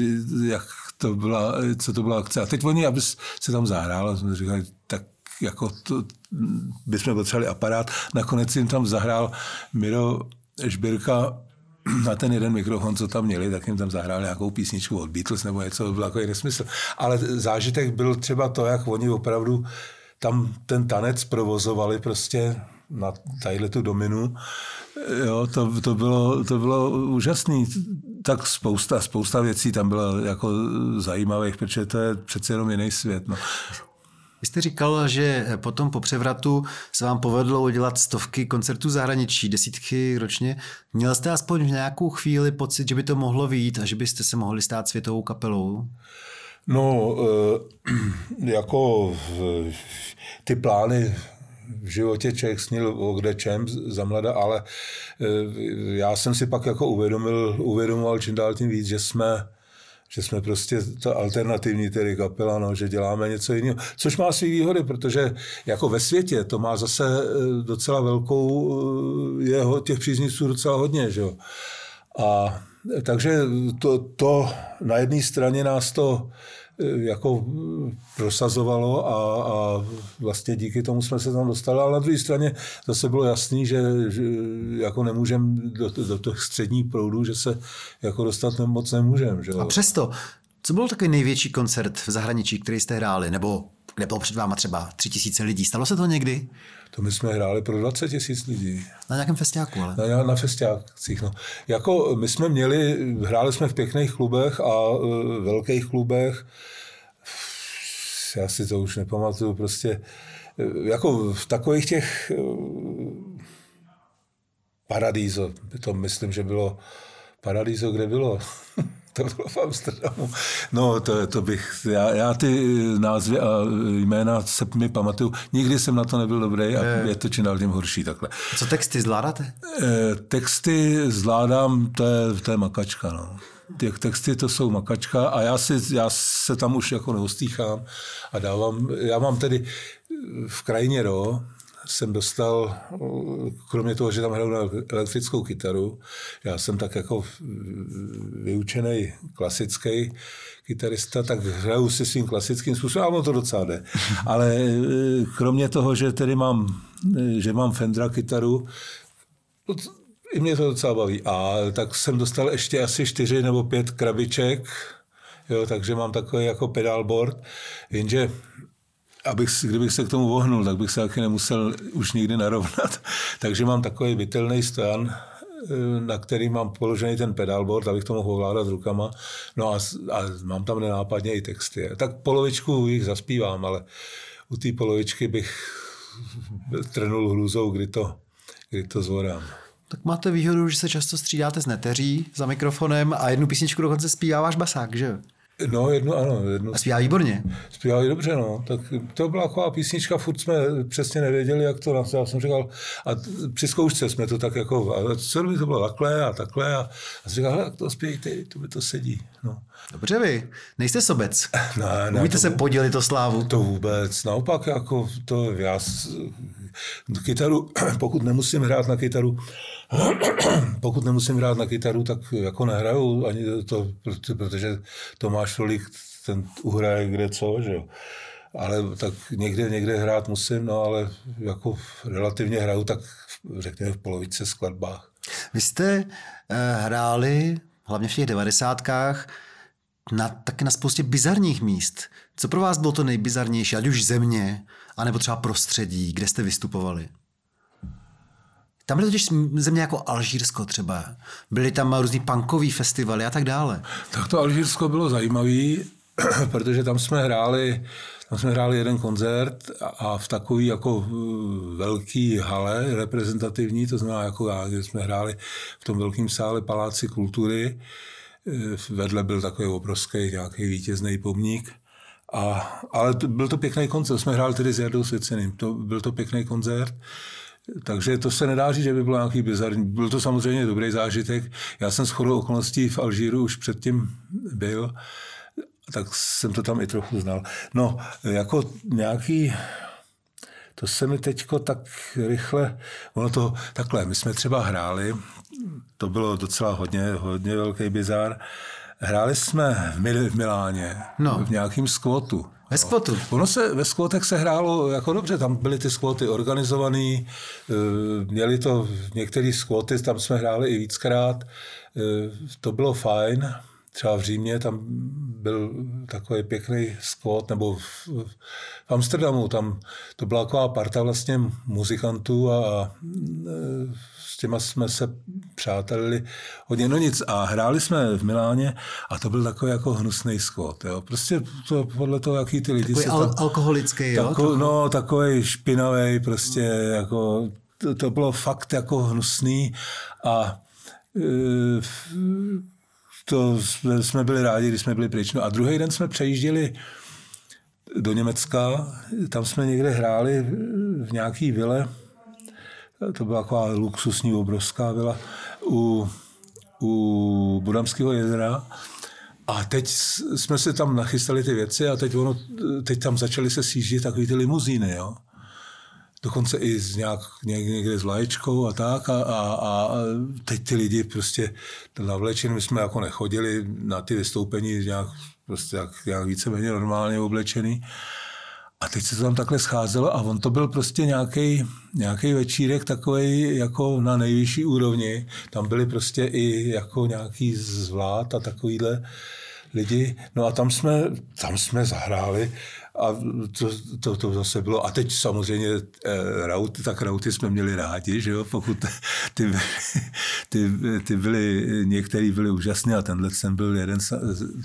S3: jak to byla, co to byla akce. A teď oni, aby se tam zahrálo, jsme říkali, tak jako to, bychom potřebovali aparát. Nakonec jim tam zahrál Miro Žbirka na ten jeden mikrofon, co tam měli, tak jim tam zahráli nějakou písničku od Beatles nebo něco, byl jako nesmysl. Ale zážitek byl třeba to, jak oni opravdu tam ten tanec provozovali prostě na tadyhle tu dominu. Jo, to, to, bylo, to bylo úžasný. Tak spousta, spousta věcí tam bylo jako zajímavých, protože to je přece jenom jiný svět. No.
S2: Vy jste říkal, že potom po převratu se vám povedlo udělat stovky koncertů zahraničí, desítky ročně. Měl jste aspoň v nějakou chvíli pocit, že by to mohlo výjít a že byste se mohli stát světovou kapelou?
S3: No, eh, jako ty plány v životě člověk snil o kde čem za mlada, ale eh, já jsem si pak jako uvědomil, uvědomoval čím dál tím víc, že jsme že jsme prostě ta alternativní tedy kapela, no, že děláme něco jiného. Což má své výhody, protože jako ve světě to má zase eh, docela velkou, jeho těch příznivců docela hodně, že jo. A takže to, to na jedné straně nás to Eh, jako eh, prosazovalo a, a vlastně díky tomu jsme se tam dostali, ale na druhé straně zase bylo jasný, že, že jako nemůžeme do, do těch středních proudů, že se jako dostat moc nemůžeme.
S2: A přesto, co byl takový největší koncert v zahraničí, který jste hráli, nebo kde bylo před váma třeba tři tisíce lidí? Stalo se to někdy?
S3: To my jsme hráli pro 20 tisíc lidí.
S2: Na nějakém festiáku, ale?
S3: Na, na festiácích, no. Jako my jsme měli, hráli jsme v pěkných klubech a uh, velkých klubech. Já si to už nepamatuju, prostě e, jako v takových těch uh, Paradízo, to myslím, že bylo Paradízo, kde bylo? to bylo v Amsterdamu. No, to, to bych, já, já ty názvy a jména se mi pamatuju. Nikdy jsem na to nebyl dobrý a je, je to čím dál tím horší takhle.
S2: Co texty zvládáte?
S3: E, texty zvládám, to je, to je makačka, no. Ty texty to jsou makačka a já, si, já se tam už jako neostýchám a dávám, já mám tedy v krajině ro, jsem dostal, kromě toho, že tam hraju na elektrickou kytaru, já jsem tak jako vyučený klasický kytarista, tak hraju si svým klasickým způsobem, ale to docela jde. Ale e, kromě toho, že tedy mám, e, že mám Fendra kytaru, i mě to docela baví. A tak jsem dostal ještě asi čtyři nebo pět krabiček, jo, takže mám takový jako pedalboard, jenže abych, kdybych se k tomu vohnul, tak bych se taky nemusel už nikdy narovnat. Takže mám takový vytelný stojan, eh, na který mám položený ten pedalboard, abych to mohl ovládat rukama. No a, a mám tam nenápadně i texty. Tak polovičku jich zaspívám, ale u té polovičky bych trnul hluzou, kdy to, kdy to zvorám.
S2: Tak máte výhodu, že se často střídáte s neteří za mikrofonem a jednu písničku dokonce zpíváváš basák, že jo?
S3: No, jednu, ano. Jednu.
S2: A zpívá výborně.
S3: Zpívá dobře, no. Tak to byla taková písnička, furt jsme přesně nevěděli, jak to, já jsem říkal, a při zkoušce jsme to tak jako, a co by to bylo takhle a takhle, a, a jsem říkal, hele, to zpívejte, to by to sedí, no.
S2: Dobře vy, nejste sobec.
S3: Ne, ne,
S2: Umíte to, se podělit o slávu.
S3: To vůbec, naopak, jako to já kytaru, pokud nemusím hrát na kytaru, pokud nemusím hrát na kytaru, tak jako nehraju ani to, protože Tomáš Rolik ten uhraje kde co, že jo. Ale tak někde, někde hrát musím, no ale jako relativně hraju tak řekněme v polovice skladbách.
S2: Vy jste eh, hráli hlavně v těch devadesátkách na, taky na spoustě bizarních míst. Co pro vás bylo to nejbizarnější, ať už země, anebo třeba prostředí, kde jste vystupovali? Tam byly totiž země jako Alžírsko třeba. Byly tam různý punkový festivaly a tak dále.
S3: Tak to Alžírsko bylo zajímavý, protože tam jsme hráli tam jsme hráli jeden koncert a v takový jako uh, velký hale reprezentativní, to znamená jako já, kde jsme hráli v tom velkém sále Paláci kultury. Eh, vedle byl takový obrovský nějaký vítězný pomník. A, ale to, byl to pěkný koncert. Jsme hráli tedy s Jardou Svěceným. To, byl to pěkný koncert. Takže to se nedá říct, že by bylo nějaký bizarní. Byl to samozřejmě dobrý zážitek. Já jsem s chodou okolností v Alžíru už předtím byl, tak jsem to tam i trochu znal. No, jako nějaký to se mi teďko tak rychle, ono to takhle, my jsme třeba hráli, to bylo docela hodně, hodně velký bizar, hráli jsme v, Mil- v Miláně, no. v nějakém skvotu.
S2: Ve skvotu.
S3: Ono se, ve skvotech se hrálo jako dobře, tam byly ty skvoty organizovaný, eh, měli to některé skvoty, tam jsme hráli i víckrát, eh, to bylo fajn, třeba v Římě, tam byl takový pěkný skvot, nebo v, v Amsterdamu, tam to byla taková parta vlastně muzikantů a, a s těma jsme se přátelili hodně. No nic, a hráli jsme v Miláně a to byl takový jako hnusný skvot. Jo. Prostě to podle toho, jaký ty lidi
S2: takový
S3: se
S2: al-
S3: tam...
S2: alkoholický, jo?
S3: Tako, no, takový špinavý, prostě jako, to, to bylo fakt jako hnusný a e, to jsme, jsme byli rádi, když jsme byli pryč. No a druhý den jsme přejížděli do Německa, tam jsme někde hráli v nějaký vile, to byla taková luxusní obrovská vila, u, u Budamského jezera. A teď jsme se tam nachystali ty věci a teď, ono, teď tam začaly se sjíždět takový ty limuzíny, jo. Dokonce i z nějak, někde s vlaječkou a tak. A, a, a teď ty lidi prostě navlečeni, my jsme jako nechodili na ty vystoupení nějak, prostě jak, jak víceméně normálně oblečený. A teď se to tam takhle scházelo a on to byl prostě nějaký nějaký večírek takový jako na nejvyšší úrovni. Tam byly prostě i jako nějaký zvlád a takovýhle lidi. No a tam jsme, tam jsme zahráli a to, to, to zase bylo. A teď samozřejmě eh, rauty, tak rauty jsme měli rádi, že jo, pokud ty, ty, ty byly, některý byli úžasný a tenhle jsem byl jeden,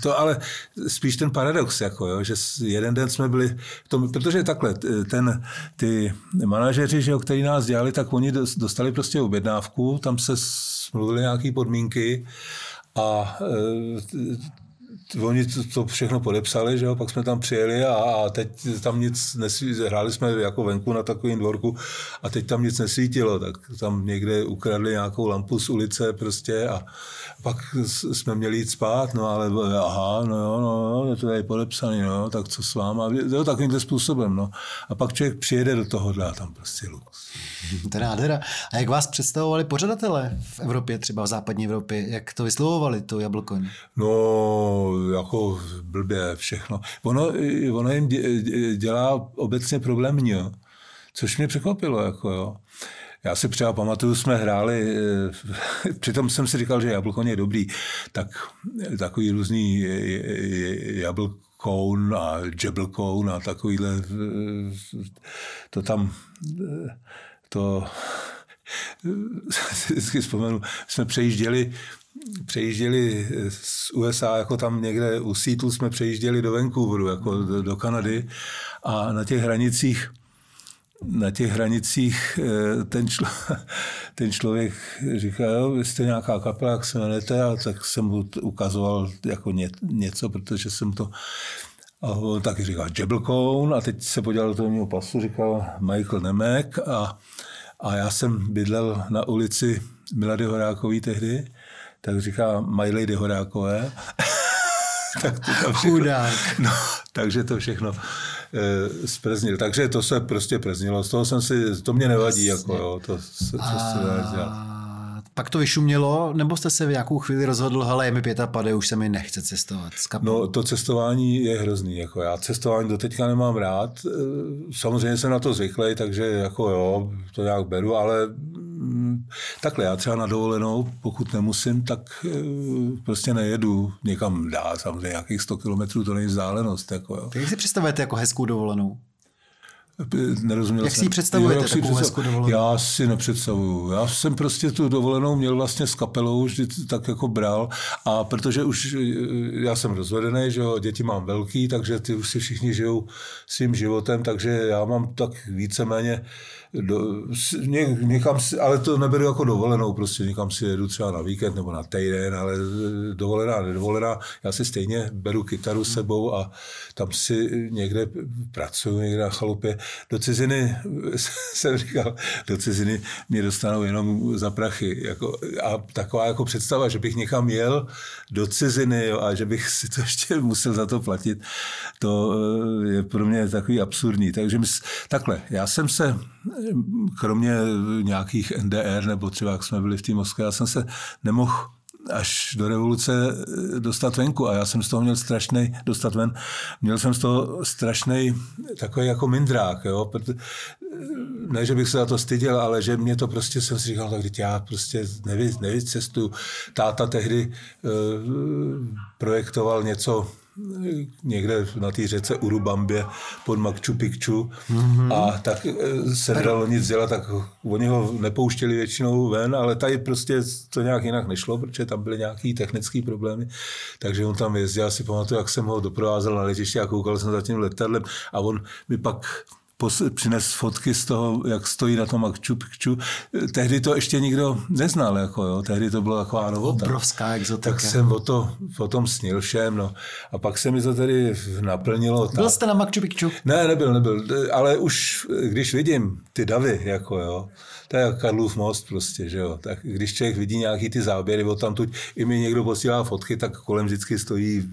S3: to ale spíš ten paradox, jako jo, že jeden den jsme byli, tom, protože takhle, ten, ty manažeři, že jo, který nás dělali, tak oni dostali prostě objednávku, tam se smluvili nějaké podmínky a oni to, to všechno podepsali, že jo, pak jsme tam přijeli a, a teď tam nic nesvítilo, hráli jsme jako venku na takovém dvorku a teď tam nic nesvítilo, tak tam někde ukradli nějakou lampu z ulice prostě a pak jsme měli jít spát, no ale aha, no jo, no jo, to je podepsaný, no, tak co s váma, jo, takovýmhle způsobem, no. A pak člověk přijede do toho a tam prostě lux.
S2: To je nádhera. A jak vás představovali pořadatelé v Evropě, třeba v západní Evropě? Jak to vyslovovali, to jablkoň?
S3: No, jako blbě všechno. Ono, ono jim dělá obecně problém jo. což mě překvapilo. Jako jo. Já si třeba pamatuju, jsme hráli, eh, přitom jsem si říkal, že jablkoň je dobrý, tak takový různý jablkoun a džeblkoun a takovýhle, to tam, to vždycky vzpomenu, jsme přejížděli, přejížděli z USA, jako tam někde u Seattle jsme přejížděli do Vancouveru, jako do, do Kanady. A na těch hranicích na těch hranicích eh, ten, člo, ten člověk říká, jo, vy jste nějaká kapela, jak se jmenujete, a tak jsem mu ukazoval jako ně, něco, protože jsem to a on taky říkal Jabblecown a teď se podíval do toho mého pasu, říkal Michael Nemek. A, a já jsem bydlel na ulici Milady Horákový tehdy, tak říká My Lady Horákové.
S2: tak to tam všechno, Chudák.
S3: No, takže to všechno e, zpreznil. Takže to se prostě preznilo. Z toho jsem si, to mě nevadí, jako jo, to, co a... se dá dělat
S2: pak to vyšumělo, nebo jste se v nějakou chvíli rozhodl, hele, je mi pade, už se mi nechce cestovat
S3: s No to cestování je hrozný, jako já cestování do teďka nemám rád, e, samozřejmě jsem na to zvyklý, takže jako jo, to nějak beru, ale mm, takhle, já třeba na dovolenou, pokud nemusím, tak e, prostě nejedu někam dál, samozřejmě nějakých 100 kilometrů to není vzdálenost. Jako, jo.
S2: Jak si představujete jako hezkou dovolenou?
S3: Nerozuměl
S2: jak si ji představujete, jo, jak si představ... dovolenou?
S3: Já si nepředstavuju. Já jsem prostě tu dovolenou měl vlastně s kapelou, vždy tak jako bral a protože už já jsem rozvedený, že jo, děti mám velký, takže ty už si všichni žijou svým životem, takže já mám tak víceméně do, ně, někam si, ale to neberu jako dovolenou, prostě někam si jedu třeba na víkend nebo na týden, ale dovolená, nedovolená, já si stejně beru kytaru sebou a tam si někde pracuju, někde na chalupě. Do ciziny jsem říkal, do ciziny mě dostanou jenom za prachy. Jako, a taková jako představa, že bych někam jel do ciziny jo, a že bych si to ještě musel za to platit, to eh, je pro mě takový absurdní. Takže my, takhle, já jsem se kromě nějakých NDR, nebo třeba jak jsme byli v té Moskvě, já jsem se nemohl až do revoluce dostat venku a já jsem z toho měl strašný, dostat ven, měl jsem z toho strašný takový jako mindrák, jo, ne, že bych se za to styděl, ale že mě to prostě, jsem si říkal, tak já prostě nevy, nevycestuju. Táta tehdy uh, projektoval něco někde na té řece Urubambě pod Makču Pikču mm-hmm. a tak eh, se nedalo nic dělat, tak oni ho nepouštěli většinou ven, ale tady prostě to nějak jinak nešlo, protože tam byly nějaké technické problémy, takže on tam jezdil, já si pamatuju, jak jsem ho doprovázel na letiště a koukal jsem za tím letadlem a on mi pak přines fotky z toho, jak stojí na tom Picchu. Tehdy to ještě nikdo neznal, jako jo. tehdy to byla taková novota.
S2: Obrovská exotika.
S3: Tak jsem o, to, o tom snil všem, no. A pak se mi to tedy naplnilo.
S2: Byl jste na Picchu?
S3: Ne, nebyl, nebyl, ale už když vidím ty davy, jako jo, to je jak Karlův most prostě, že jo. Tak když člověk vidí nějaký ty záběry od tamtud, i mi někdo posílá fotky, tak kolem vždycky stojí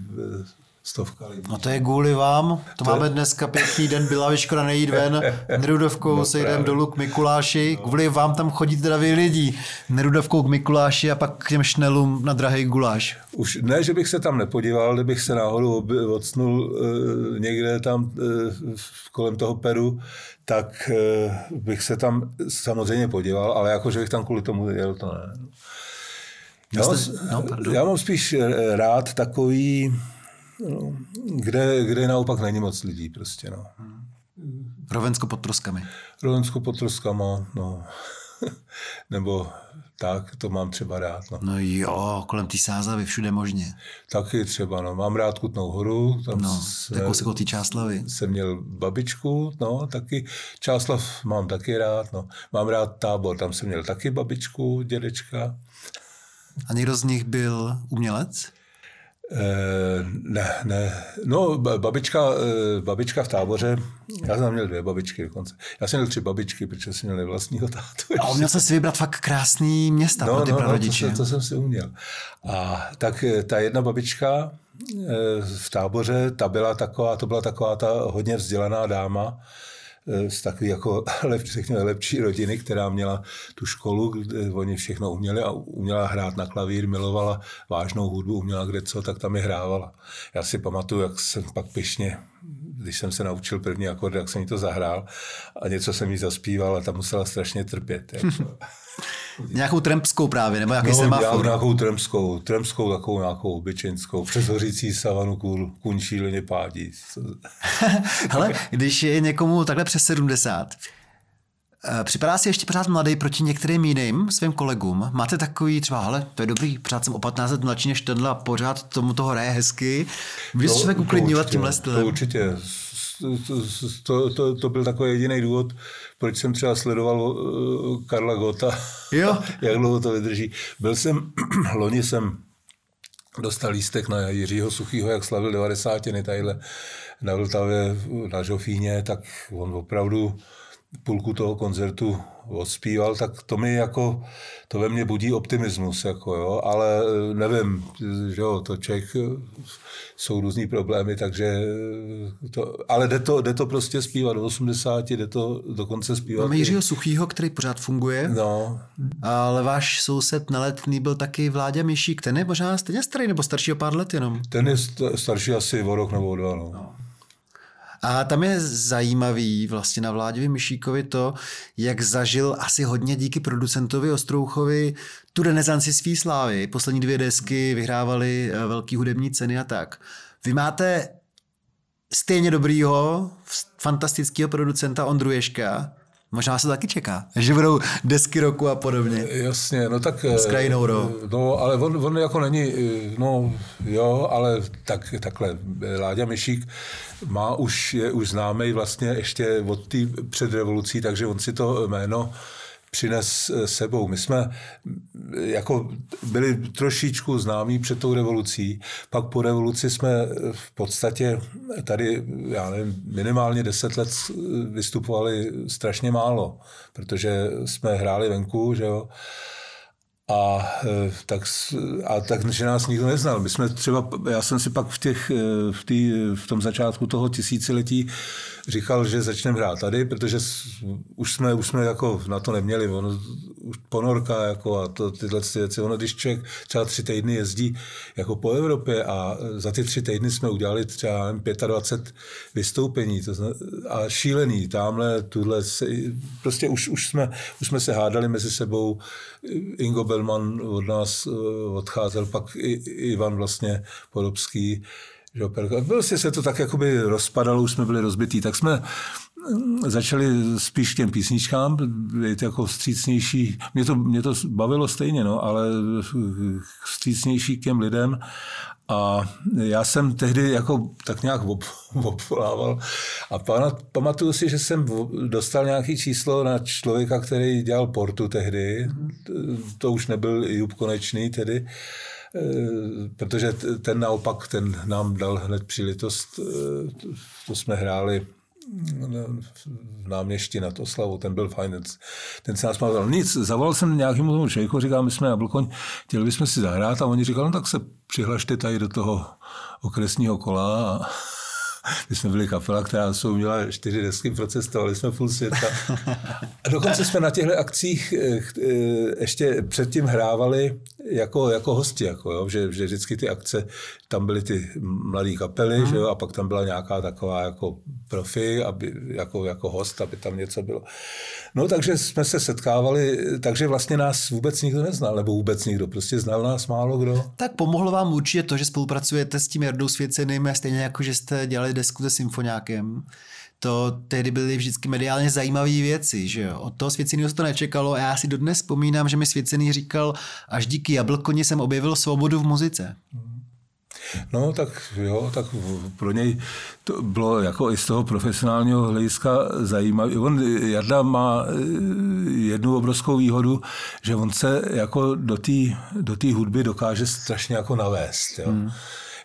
S3: stovka lidí.
S2: No to je kvůli vám. To, to máme je... dneska pěkný den, byla škoda nejít ven. Nerudovkou no, se jdem dolů k Mikuláši. No. Kvůli vám tam chodí zdraví lidi. Nerudovkou k Mikuláši a pak k těm šnelům na drahý guláš.
S3: Už ne, že bych se tam nepodíval, kdybych se náhodou odsnul uh, někde tam uh, kolem toho Peru, tak uh, bych se tam samozřejmě podíval, ale jako, že bych tam kvůli tomu jel, to ne. No, no, já mám spíš rád takový kde, kde naopak není moc lidí prostě, no.
S2: Rovensko pod troskami.
S3: Rovensko pod troskama, no. Nebo tak, to mám třeba rád. No,
S2: no jo, kolem té sázavy všude možně.
S3: Taky třeba, no. Mám rád Kutnou horu.
S2: Tam no, se, jako se ty Čáslavy.
S3: Jsem měl babičku, no, taky. Čáslav mám taky rád, no. Mám rád tábor, tam jsem měl taky babičku, dědečka.
S2: A někdo z nich byl umělec?
S3: Eh, ne, ne. No, babička, eh, babička v táboře, já jsem měl dvě babičky dokonce. Já jsem měl tři babičky, protože jsem měl vlastního tátu.
S2: A uměl jsi si vybrat fakt krásný města no, pro ty no, prarodiče.
S3: No, to, to, jsem si uměl. A tak eh, ta jedna babička v táboře, ta byla taková, to byla taková ta hodně vzdělaná dáma, Eh, z takové jako řekněme, lepší rodiny, která měla tu školu, kde oni všechno uměli a uměla hrát na klavír, milovala vážnou hudbu, uměla kde co, tak tam je hrávala. Já si pamatuju, jak jsem pak pišně když jsem se naučil první akord, jak jsem jí to zahrál a něco jsem jí zaspíval a tam musela strašně trpět. Jako.
S2: nějakou trempskou právě, nebo jaký no,
S3: semafor? nějakou trempskou, trempskou takovou nějakou obyčejnskou, přes hořící savanu kůl, kunčí leně pádí.
S2: Hele, když je někomu takhle přes 70, eh, Připadá si ještě pořád mladý proti některým jiným svým kolegům? Máte takový třeba, hele, to je dobrý, pořád jsem o 15 let mladší než tenhle a pořád tomu toho hraje hezky. Můžeš no, se člověk uklidňovat tímhle stylem?
S3: To určitě to, to, to, byl takový jediný důvod, proč jsem třeba sledoval eh, Karla Gota, jo. jak dlouho to vydrží. Byl jsem, loni jsem dostal lístek na Jiřího Suchýho, jak slavil 90. tadyhle na Vltavě na Žofíně, tak on opravdu půlku toho koncertu odspíval, tak to mi jako, to ve mně budí optimismus, jako jo, ale eh, nevím, že jo, to Čech, eh, jsou různý problémy, takže eh, to, ale jde to, jde to prostě zpívat do 80, jde to dokonce zpívat.
S2: Máme Jiřího Suchýho, který pořád funguje,
S3: no.
S2: ale váš soused neletný byl taky Vláďa Myšík, ten je možná stejně starý nebo starší o pár let jenom?
S3: Ten je starší asi o rok nebo o dva, no. no.
S2: A tam je zajímavý vlastně na Vláďovi Myšíkovi to, jak zažil asi hodně díky producentovi Ostrouchovi tu renesanci svý slávy. Poslední dvě desky vyhrávali eh, velký hudební ceny a tak. Vy máte stejně dobrýho, fantastického producenta Ondru Ješka, Možná se taky čeká, že budou desky roku a podobně.
S3: Jasně, no tak...
S2: S krajinou, no.
S3: no ale on, on jako není, no jo, ale tak, takhle, Láďa Myšík má už, je už známý vlastně ještě od té předrevolucí, takže on si to jméno přines eh, sebou. My jsme mm, jako byli trošičku známí před tou revolucí, pak po revoluci jsme eh, v podstatě tady, já nevím, minimálně deset let eh, vystupovali strašně málo, protože jsme hráli venku, že jo, a tak, a tak, že nás nikdo neznal. My jsme třeba, já jsem si pak v, těch, v, tý, v tom začátku toho tisíciletí říkal, že začneme hrát tady, protože už jsme, už jsme jako na to neměli. Ono, už ponorka jako a to, tyhle věci. Ono, když člověk třeba tři týdny jezdí jako po Evropě a za ty tři týdny jsme udělali třeba nevím, 25 vystoupení to zna, a šílený. Tamhle, tuhle, se, prostě už, už, jsme, už jsme se hádali mezi sebou. Ingo Belman od nás eh, odcházel, pak i, Ivan vlastně Podobský Že, prostě se to tak jakoby rozpadalo, už jsme byli rozbitý, tak jsme mm, začali spíš k těm písničkám, být jako vstřícnější. Mě to, mě to bavilo stejně, no, ale vstřícnější k těm lidem. A já jsem tehdy jako tak nějak obvolával a pamatuju si, že jsem dostal nějaký číslo na člověka, který dělal portu tehdy. To už nebyl Jub Konečný tedy Eh, protože ten naopak, ten nám dal hned příležitost, eh, to jsme hráli v náměstí nad Oslavou, ten byl fajn, ten se nás mal Nic, zavolal jsem nějakému tomu člověku, říkal, my jsme Jablkoň, chtěli bychom si zahrát a oni říkali, no tak se přihlašte tady do toho okresního kola a my jsme byli kapela, která jsou měla čtyři desky, procestovali jsme půl světa. A dokonce jsme na těchto akcích eh, eh, ještě předtím hrávali jako, jako hosti, jako, jo, že, že vždycky ty akce, tam byly ty mladé kapely, hmm. že jo, a pak tam byla nějaká taková jako profi, aby, jako, jako host, aby tam něco bylo. No takže jsme se setkávali, takže vlastně nás vůbec nikdo neznal, nebo vůbec nikdo, prostě znal nás málo kdo.
S2: Tak pomohlo vám určitě to, že spolupracujete s tím Jardou Svěceným, stejně jako, že jste dělali desku se symfoniákem to tehdy byly vždycky mediálně zajímavé věci, že jo. Od toho Svěceného se to nečekalo a já si dodnes vzpomínám, že mi Svěcený říkal, až díky Jablkoni jsem objevil svobodu v muzice.
S3: No, tak jo, tak pro něj to bylo jako i z toho profesionálního hlediska zajímavé. On, Jarda má eh, jednu obrovskou výhodu, že on se jako do té do hudby dokáže strašně jako navést. Jo. Hmm.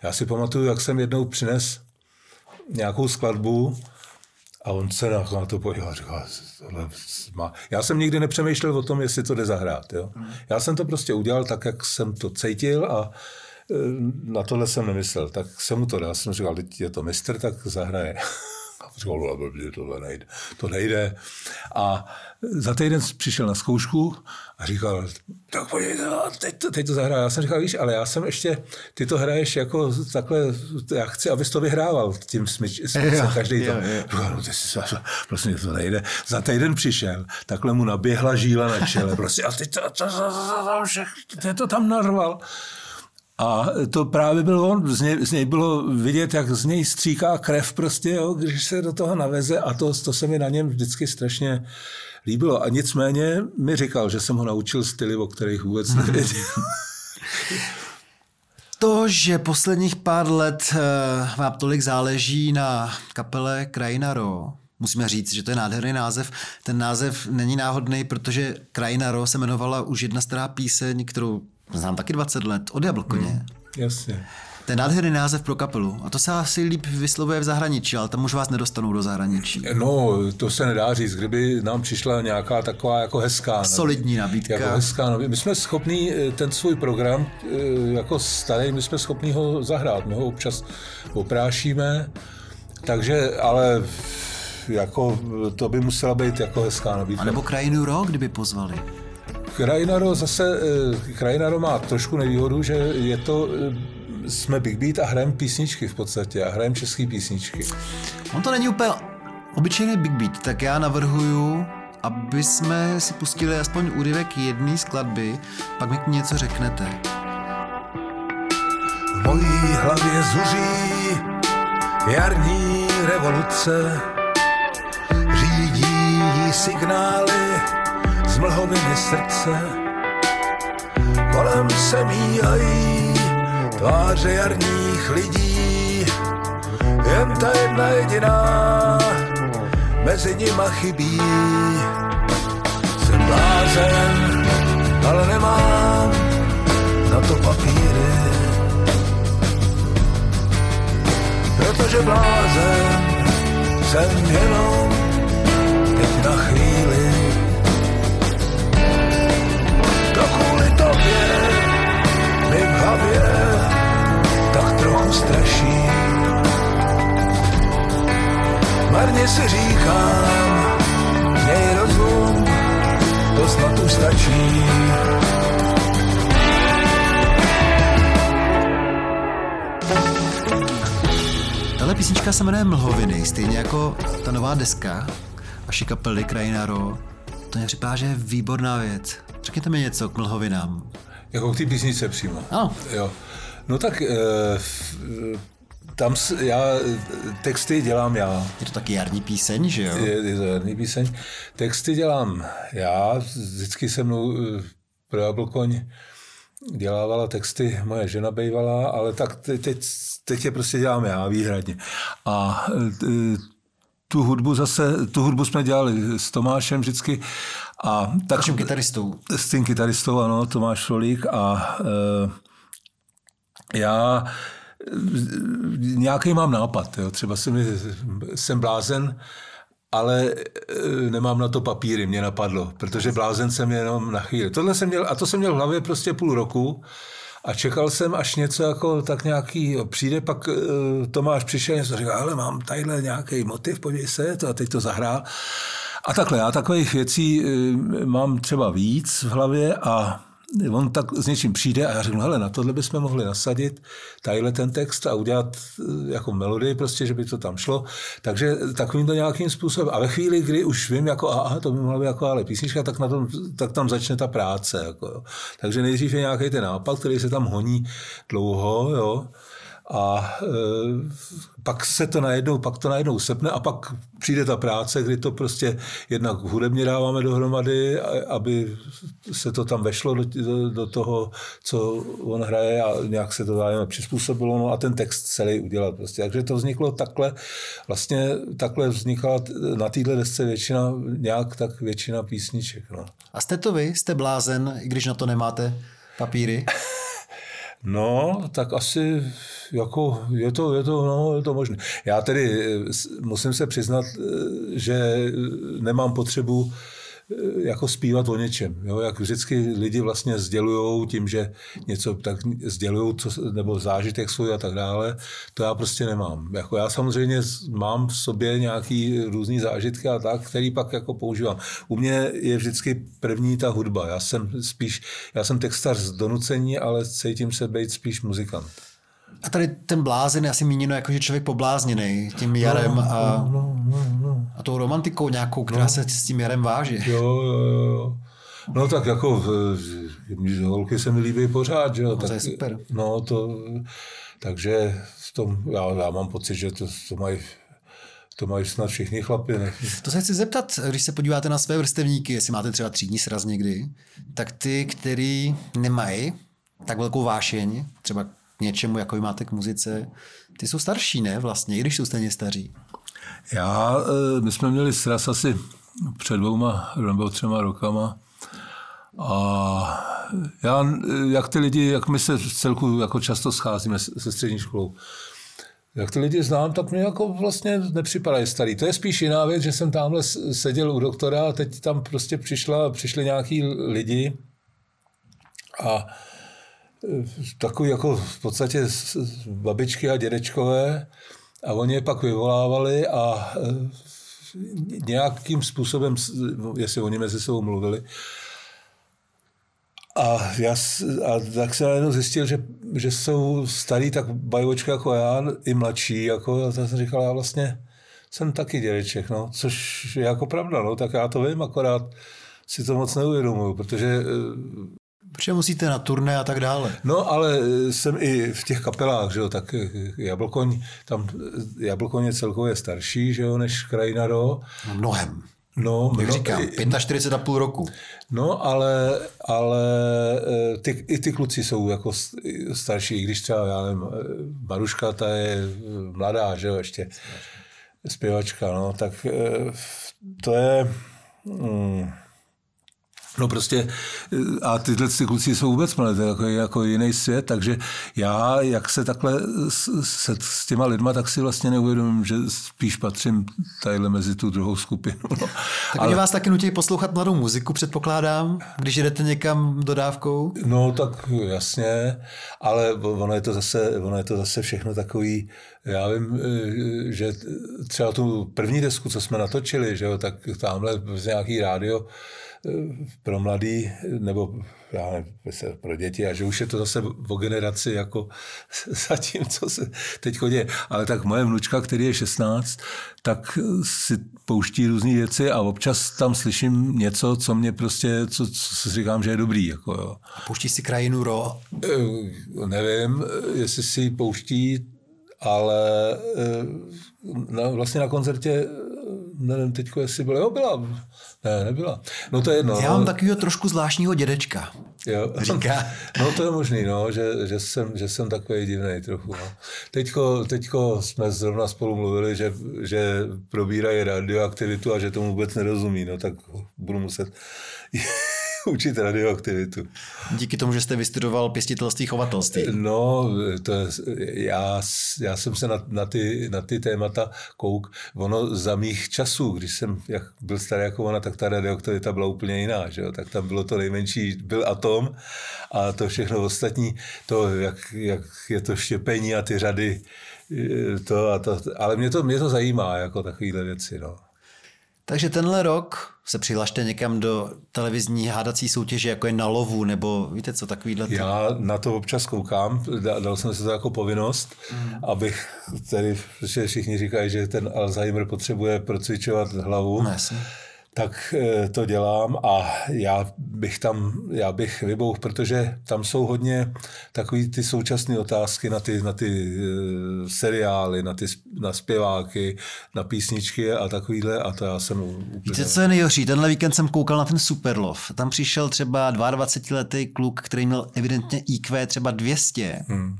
S3: Já si pamatuju, jak jsem jednou přines nějakou skladbu a on se na, na to podíval a říkal. Já jsem nikdy nepřemýšlel o tom, jestli to jde zahrát. Jo. Hmm. Já jsem to prostě udělal tak, jak jsem to cítil a e, na tohle jsem nemyslel. Tak jsem mu to dal. Jsem říkal, je to mistr, tak zahraje. A říkal, blbě, tohle nejde. To nejde. A za týden přišel na zkoušku a říkal, tak pojď, teď to, teď to zahrál. Já jsem říkal, víš, ale já jsem ještě, ty to hraješ jako takhle, já chci, abys to vyhrával tím smyč, smyčem, každý to. Říkal, no, ty si, prostě to nejde. Za týden přišel, takhle mu naběhla žíla na čele, prostě, a teď to, to, to, to, to, to, to tam narval. A to právě byl on, z něj, z něj bylo vidět, jak z něj stříká krev prostě, jo, když se do toho naveze a to, to se mi na něm vždycky strašně líbilo. A nicméně mi říkal, že jsem ho naučil styly, o kterých vůbec nevěděl.
S2: To, že posledních pár let eh, vám tolik záleží na kapele Krajina Ro, musíme říct, že to je nádherný název. Ten název není náhodný, protože Krajina Ro se jmenovala už jedna stará píseň, kterou znám taky 20 let, od Jablkoně. Hmm,
S3: jasně.
S2: To je nádherný název pro kapelu. A to se asi líp vyslovuje v zahraničí, ale tam už vás nedostanou do zahraničí.
S3: No, to se nedá říct. Kdyby nám přišla nějaká taková jako hezká...
S2: Solidní nabídka.
S3: Jako hezká nabídka. My jsme schopní eh, ten svůj program, eh, jako starý, my jsme schopní ho zahrát. My ho občas oprášíme, takže, ale jako to by musela být jako hezká nabídka. A
S2: nebo krajinu rok, kdyby pozvali.
S3: Krajinaro zase, eh, Krajinaro má trošku nevýhodu, že je to jsme Big Beat a hrajeme písničky v podstatě a hrajeme české písničky.
S2: On to není úplně obyčejný Big Beat, tak já navrhuju, aby jsme si pustili aspoň úryvek jedné skladby, pak mi k něco řeknete.
S4: V mojí hlavě zuří jarní revoluce, řídí signály mlhoviny srdce, kolem se míhají tváře jarních lidí, jen ta jedna jediná mezi nima chybí. Jsem blázen, ale nemám na to papíry, protože blázen jsem jenom mi v hlavě tak trochu straší. Marně si říkám, měj rozum, to snad už stačí.
S2: Tahle písnička se jmenuje Mlhoviny, stejně jako ta nová deska vaší kapely Krajinaro. To mě připadá, že je výborná věc. Řekněte mi něco k Mlhovinám.
S3: Jako k té písnice přímo.
S2: Ano.
S3: Jo. No tak e, tam s- já eh, texty dělám já.
S2: Je to taky jarní píseň, že jo?
S3: Je, je to jarní píseň. Texty dělám já, vždycky se mnou pro Jablkoň dělávala texty moje žena bývalá, ale tak teď, teď, je prostě dělám já výhradně. A tu hudbu zase, tu hudbu jsme dělali s Tomášem vždycky a tak
S2: Naším kytaristou.
S3: s tím kytaristou, ano, Tomáš Šolík a e, já eh, nějaký mám nápad, jo. třeba jsem, jsem blázen, ale e, nemám na to papíry, mě napadlo, protože blázen jsem jenom na chvíli. Tohle jsem měl, a to jsem měl v hlavě prostě půl roku a čekal jsem, až něco jako tak nějaký přijde, pak e, Tomáš přišel a říkal, ale mám tadyhle nějaký motiv, podívej se, to a teď to zahrál. A takhle, já takových věcí e, mám třeba víc v hlavě a on tak s něčím přijde a já řeknu, hele, na tohle bychom mohli nasadit tadyhle ten text a udělat e, jako melodii prostě, že by to tam šlo. Takže takovýmto nějakým způsobem. A ve chvíli, kdy už vím, jako aha, to by mohla být jako ale písnička, tak, na tom, tak tam začne ta práce. Jako, jo. Takže nejdřív je nějaký ten nápad, který se tam honí dlouho, jo. A e, pak se to najednou, pak to najednou sepne a pak přijde ta práce, kdy to prostě jednak hudebně dáváme dohromady, aby se to tam vešlo do, do, do toho, co on hraje a nějak se to dáme přizpůsobilo, no a ten text celý udělat prostě. Takže to vzniklo takhle, vlastně takhle vznikla t- na téhle desce většina, nějak tak většina písniček, no.
S2: A jste to vy? Jste blázen, i když na to nemáte papíry?
S3: No, tak asi jako je to, je to, no, je to možné. Já tedy eh, musím se přiznat, eh, že eh, nemám potřebu jako zpívat o něčem. Jo? Jak vždycky lidi vlastně sdělují tím, že něco tak sdělují, co, nebo zážitek svůj a tak dále, to já prostě nemám. Jako já samozřejmě mám v sobě nějaký různý zážitky a tak, který pak jako používám. U mě je vždycky první ta hudba. Já jsem spíš, já jsem textař z donucení, ale cítím se být spíš muzikant.
S2: A tady ten blázen je asi míněno jako, že člověk poblázněný tím jarem a,
S3: No, no, no.
S2: a tou romantikou nějakou, která se s tím jarem váže.
S3: Jo, jo, jo. No tak jako v- holky se mi líbí pořád, že jo.
S2: to
S3: tak,
S2: je super.
S3: No to, takže v tom, já, já mám pocit, že to, to mají to mají snad všichni chlapi. Ne?
S2: To se chci zeptat, když se podíváte na své vrstevníky, jestli máte třeba třídní sraz někdy, tak ty, který nemají tak velkou vášeň, třeba něčemu, jako vy máte k muzice, ty jsou starší, ne vlastně, i když jsou stejně staří.
S3: Já, eh, my jsme měli sraz asi před dvouma nebo třema rokama a já, jak ty lidi, jak my se v celku jako často scházíme se střední školou, jak ty lidi znám, tak mě jako vlastně nepřipadají starý. To je spíš jiná věc, že jsem tamhle seděl u doktora a teď tam prostě přišla, přišli nějaký lidi a takový jako v podstatě babičky a dědečkové a oni je pak vyvolávali a eh, nějakým způsobem, jestli oni mezi sebou mluvili, a, já, a tak jsem najednou zjistil, že, že jsou starý tak bajočka jako já, i mladší, jako, a tak jsem říkal, já vlastně jsem taky dědeček, no, což je jako pravda, no, tak já to vím, akorát si to moc neuvědomuju, protože eh,
S2: Protože musíte na turné a tak dále.
S3: No, ale jsem i v těch kapelách, že jo, tak Jablkoň, tam Jablkoň je celkově starší, že jo, než Krajina do.
S2: No, Mnohem.
S3: No,
S2: Jak
S3: no,
S2: říkám,
S3: i-
S2: 45 a půl roku.
S3: No, ale, ale ty, i ty kluci jsou jako starší, i když třeba, já nevím, Maruška, ta je mladá, že jo, ještě zpěvačka, no, tak to je... Mm, No prostě, a tyhle ty kluci jsou vůbec malé, to je jako, jako jiný svět, takže já, jak se takhle s, se, s těma lidma, tak si vlastně neuvědomím, že spíš patřím tadyhle mezi tu druhou skupinu. No.
S2: Tak oni vás taky nutí poslouchat mladou muziku, předpokládám, když jdete někam dodávkou.
S3: No tak jasně, ale ono je to zase, ono je to zase všechno takový, já vím, že třeba tu první desku, co jsme natočili, že jo, tak tamhle z nějaký rádio pro mladý, nebo já nevím, pro děti, a že už je to zase o generaci jako za tím, co se teď děje. Ale tak moje vnučka, který je 16, tak si pouští různé věci a občas tam slyším něco, co mě prostě, co, co si říkám, že je dobrý. Jako jo.
S2: Pouští si krajinu ro.
S3: Eh, Nevím, jestli si pouští, ale na, vlastně na koncertě, nevím teďko, jestli byla, jo, byla, ne, nebyla. No to je jedno.
S2: Já mám
S3: no,
S2: takového trošku zvláštního dědečka.
S3: Jo.
S2: Říká.
S3: No to je možný, no, že, že, jsem, že jsem takový divný trochu. No. Teďko, teďko jsme zrovna spolu mluvili, že, že probírají radioaktivitu a že tomu vůbec nerozumí, no tak budu muset učit radioaktivitu.
S2: Díky tomu, že jste vystudoval pěstitelství, chovatelství.
S3: No, to je, já, já jsem se na, na, ty, na ty témata kouk. Ono za mých časů, když jsem jak byl starý jako ona, tak ta radioaktivita byla úplně jiná. Že jo? Tak tam bylo to nejmenší, byl atom a to všechno ostatní, to, jak, jak je to štěpení a ty řady, to a to, ale mě to, mě to zajímá, jako takovéhle věci. No.
S2: Takže tenhle rok se přihlašte někam do televizní hádací soutěže, jako je na lovu, nebo víte co, takovýhle...
S3: Já na to občas koukám, dal jsem se to jako povinnost, mm. abych tedy, protože všichni říkají, že ten Alzheimer potřebuje procvičovat hlavu.
S2: No, jasně
S3: tak eh, to dělám a já bych tam, já bych vybouch, protože tam jsou hodně takový ty současné otázky na ty, na ty uh, seriály, na ty na zpěváky, na písničky a takovýhle a to já jsem úplně...
S2: Víte, co je nejhorší? Tenhle víkend jsem koukal na ten Superlov. Tam přišel třeba 22-letý kluk, který měl evidentně IQ třeba 200. Hmm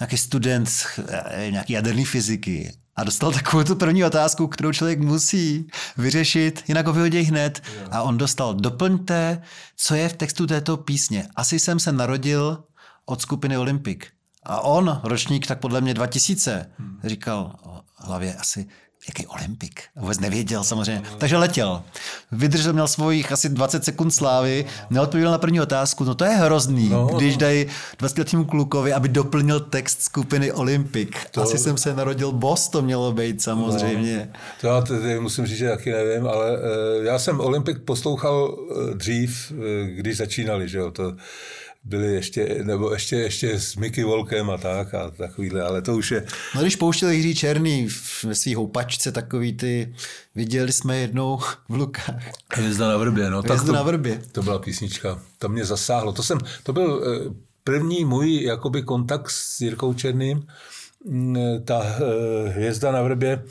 S2: nějaký student eh, nějaký jaderný fyziky a dostal takovou tu první otázku, kterou člověk musí vyřešit, jinak ho vyhodí hned. A on dostal, doplňte, co je v textu této písně. Asi jsem se narodil od skupiny Olympic. A on, ročník tak podle mě 2000, hmm. říkal hlavě asi, jaký olympik. Vůbec nevěděl samozřejmě. Takže letěl. Vydržel, měl svojich asi 20 sekund slávy, neodpověděl na první otázku. No to je hrozný, no, když no. dají 20 letým klukovi, aby doplnil text skupiny Olympik. To... Asi jsem se narodil boss, to mělo být samozřejmě.
S3: No, to já tedy musím říct, že taky nevím, ale uh, já jsem Olympik poslouchal uh, dřív, uh, když začínali, že jo, to byli ještě, nebo ještě, ještě s Mickey Volkem a tak a takovýhle, ale to už je...
S2: No když pouštěl Jiří Černý ve svý houpačce takový ty, viděli jsme jednou v Lukách.
S3: Hvězda na vrbě, no.
S2: Hvězda na vrbě.
S3: To byla písnička, to mě zasáhlo. To jsem, to byl eh, první můj jakoby kontakt s Jirkou Černým, mm, ta eh, Hvězda na vrbě,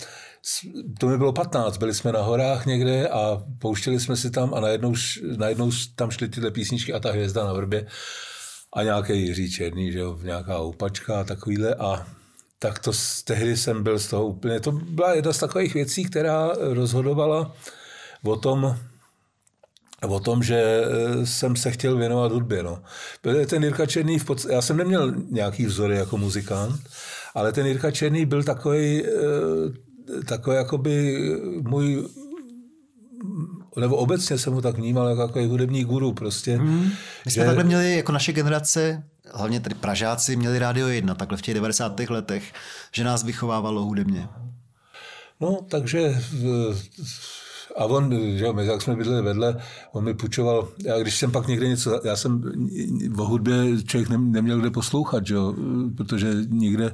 S3: to mi bylo 15, byli jsme na horách někde a pouštěli jsme si tam a najednou, najednou tam šly tyhle písničky a ta hvězda na vrbě a nějaký Jiří Černý, že jo, nějaká oupačka a takovýhle a tak to tehdy jsem byl z toho úplně, to byla jedna z takových věcí, která rozhodovala o tom, o tom, že eh, jsem se chtěl věnovat hudbě. No. Byl ten Jirka Černý, v já jsem neměl nějaký vzory jako muzikant, ale ten Jirka Černý byl takový, eh, takový jakoby můj nebo obecně jsem ho tak vnímal jako, jako hudební guru prostě. Mm.
S2: My jsme že... takhle měli jako naše generace, hlavně tady Pražáci, měli Rádio 1 takhle v těch 90. letech, že nás vychovávalo hudebně.
S3: No, takže a on, že jo, my jak jsme bydleli vedle, on mi půjčoval, já když jsem pak někde něco, já jsem o hudbě člověk neměl kde poslouchat, že jo, protože nikde,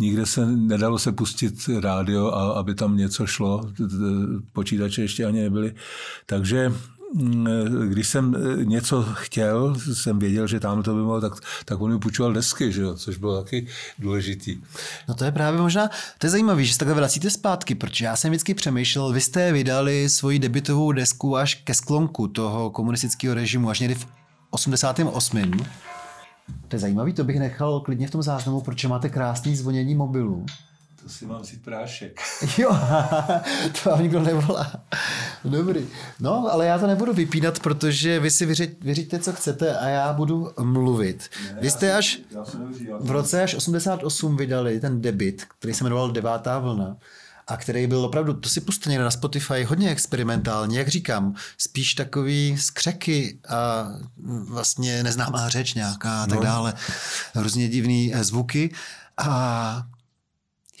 S3: nikde se nedalo se pustit rádio, a aby tam něco šlo, počítače ještě ani nebyly, takže když jsem eh, něco chtěl, jsem věděl, že tam to by mohlo, tak, tak on mi půjčoval desky, že jo, což bylo taky důležitý.
S2: No to je právě možná, to je zajímavé, že se takhle vracíte zpátky, protože já jsem vždycky přemýšlel, vy jste vydali svoji debitovou desku až ke sklonku toho komunistického režimu, až někdy v 88. To je zajímavý, to bych nechal klidně v tom záznamu, protože máte krásný zvonění mobilu.
S3: To si mám vzít prášek.
S2: Jo, to vám nikdo nevolá. Dobrý. No, ale já to nebudu vypínat, protože vy si vyřiďte, co chcete a já budu mluvit. Ne, vy jste až v roce až 88 vydali ten debit, který se jmenoval Devátá vlna a který byl opravdu, to si puste někde na Spotify, hodně experimentální, jak říkám, spíš takový skřeky a vlastně neznámá řeč nějaká a tak no. dále, hrozně divný zvuky a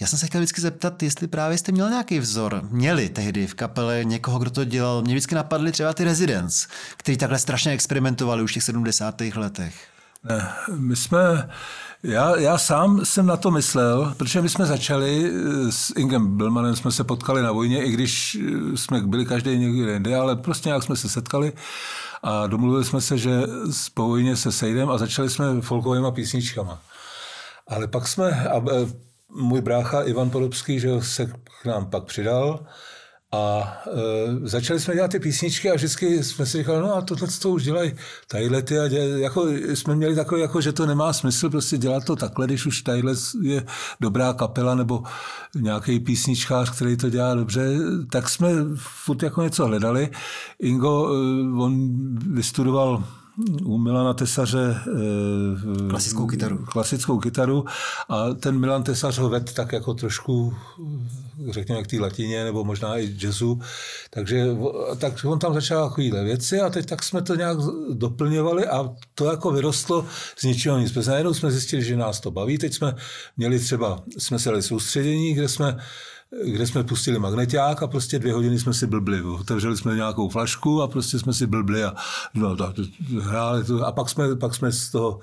S2: já jsem se chtěl vždycky zeptat, jestli právě jste měl nějaký vzor, měli tehdy v kapele někoho, kdo to dělal. Mě vždycky napadly třeba ty Residents, kteří takhle strašně experimentovali už v těch 70. letech.
S3: Ne, my jsme, já, já sám jsem na to myslel, protože my jsme začali eh, s Ingem Bilmanem, jsme se potkali na vojně, i když eh, jsme byli každý někde jinde, ale prostě nějak jsme se setkali a domluvili jsme se, že po vojně se sejdeme a začali jsme folkovými písničkama. Ale pak jsme, a eh, můj brácha Ivan Podobský, že se k nám pak přidal a e, začali jsme dělat ty písničky a vždycky jsme si říkali, no a tohle to už dělají tadyhle ty a dělají, jako jsme měli takové, jako, že to nemá smysl prostě dělat to takhle, když už tadyhle je dobrá kapela nebo nějaký písničkář, který to dělá dobře, tak jsme furt jako něco hledali. Ingo, e, on vystudoval u Milana Tesaře
S2: eh, klasickou kytaru.
S3: klasickou kytaru a ten Milan Tesař ho ved tak jako trošku řekněme k té latině nebo možná i jazzu, takže tak on tam začal takovýhle věci a teď tak jsme to nějak doplňovali a to jako vyrostlo z ničeho nic. Najednou jsme zjistili, že nás to baví, teď jsme měli třeba, jsme se soustředění, kde jsme kde jsme pustili magneták a prostě dvě hodiny jsme si blbli. Otevřeli jsme nějakou flašku a prostě jsme si blbli a no, tak, hráli to. A pak jsme, pak jsme z toho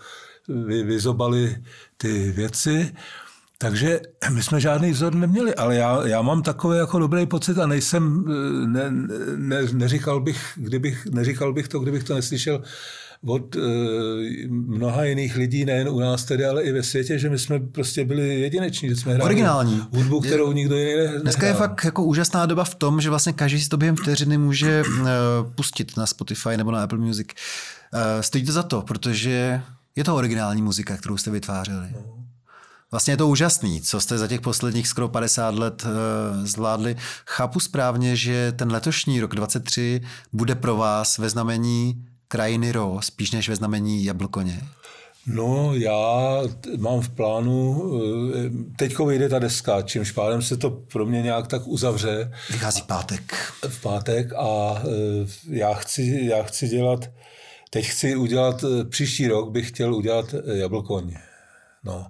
S3: vy, vyzobali ty věci. Takže my jsme žádný vzor neměli, ale já, já mám takový jako dobrý pocit a nejsem, ne, ne, neříkal, bych, kdybych, neříkal bych to, kdybych to neslyšel od e, mnoha jiných lidí, nejen u nás tedy, ale i ve světě, že my jsme prostě byli jedineční, že jsme hráli
S2: Originální.
S3: hudbu, kterou nikdo jiný nehrál.
S2: Dneska je fakt jako úžasná doba v tom, že vlastně každý si to během vteřiny může uh, pustit na Spotify nebo na Apple Music. Uh, stojí to za to, protože je to originální muzika, kterou jste vytvářeli. Vlastně je to úžasný, co jste za těch posledních skoro 50 let uh, zvládli. Chápu správně, že ten letošní rok 23 bude pro vás ve znamení krajiny Ro, spíš než ve znamení jablkoně?
S3: No, já mám v plánu, eh, teďko vyjde ta deska, čímž pádem se to pro mě nějak tak uzavře.
S2: Vychází pátek.
S3: V pátek a eh, já chci, já chci dělat, teď chci udělat, eh, příští rok bych chtěl udělat jablkoň. No.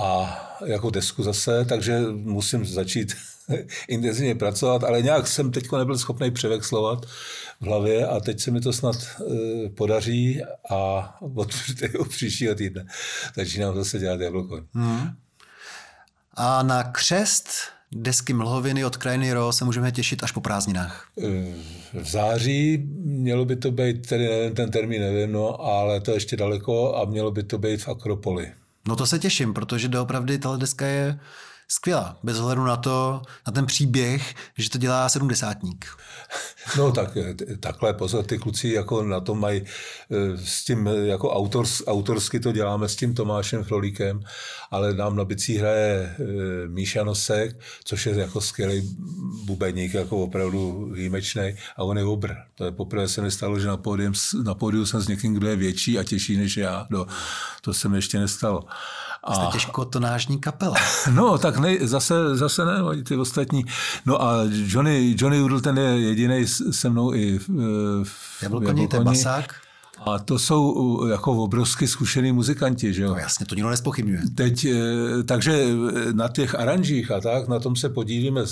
S3: A jako desku zase, takže musím začít intenzivně pracovat, ale nějak jsem teď nebyl schopný převexlovat v hlavě a teď se mi to snad e, podaří a od příštího týdne začínám zase dělat jablko. Hmm.
S2: A na křest desky Mlhoviny od krajiny Ro se můžeme těšit až po prázdninách.
S3: Eh, v září mělo by to být, tedy nevím, ten termín nevím, no, ale to ještě daleko a mělo by to být v Akropoli.
S2: No to se těším, protože doopravdy ta deska je skvělá, bez ohledu na to, na ten příběh, že to dělá sedmdesátník.
S3: No tak takhle, pozor, ty kluci jako na to mají eh, s tím, jako autors, autorsky to děláme s tím Tomášem Flolíkem, ale nám na bicí hraje eh, Míša Nosek, což je jako skvělý bubeník, jako opravdu výjimečný a on je obr. To je poprvé se mi stalo, že na pódium, na pódium jsem s někým, kdo je větší a těžší než já. No, to se mi ještě nestalo.
S2: A... Jste těžkotonážní kapela.
S3: No, tak ne, zase, zase ne, ty ostatní. No a Johnny, Johnny Udl, ten je jediný se mnou i v,
S2: v Jablokoni, ten basák.
S3: A to jsou jako obrovsky zkušený muzikanti, že jo?
S2: No jasně, to nikdo nespochybňuje.
S3: Teď, e, takže e, na těch aranžích a tak, na tom se podílíme e,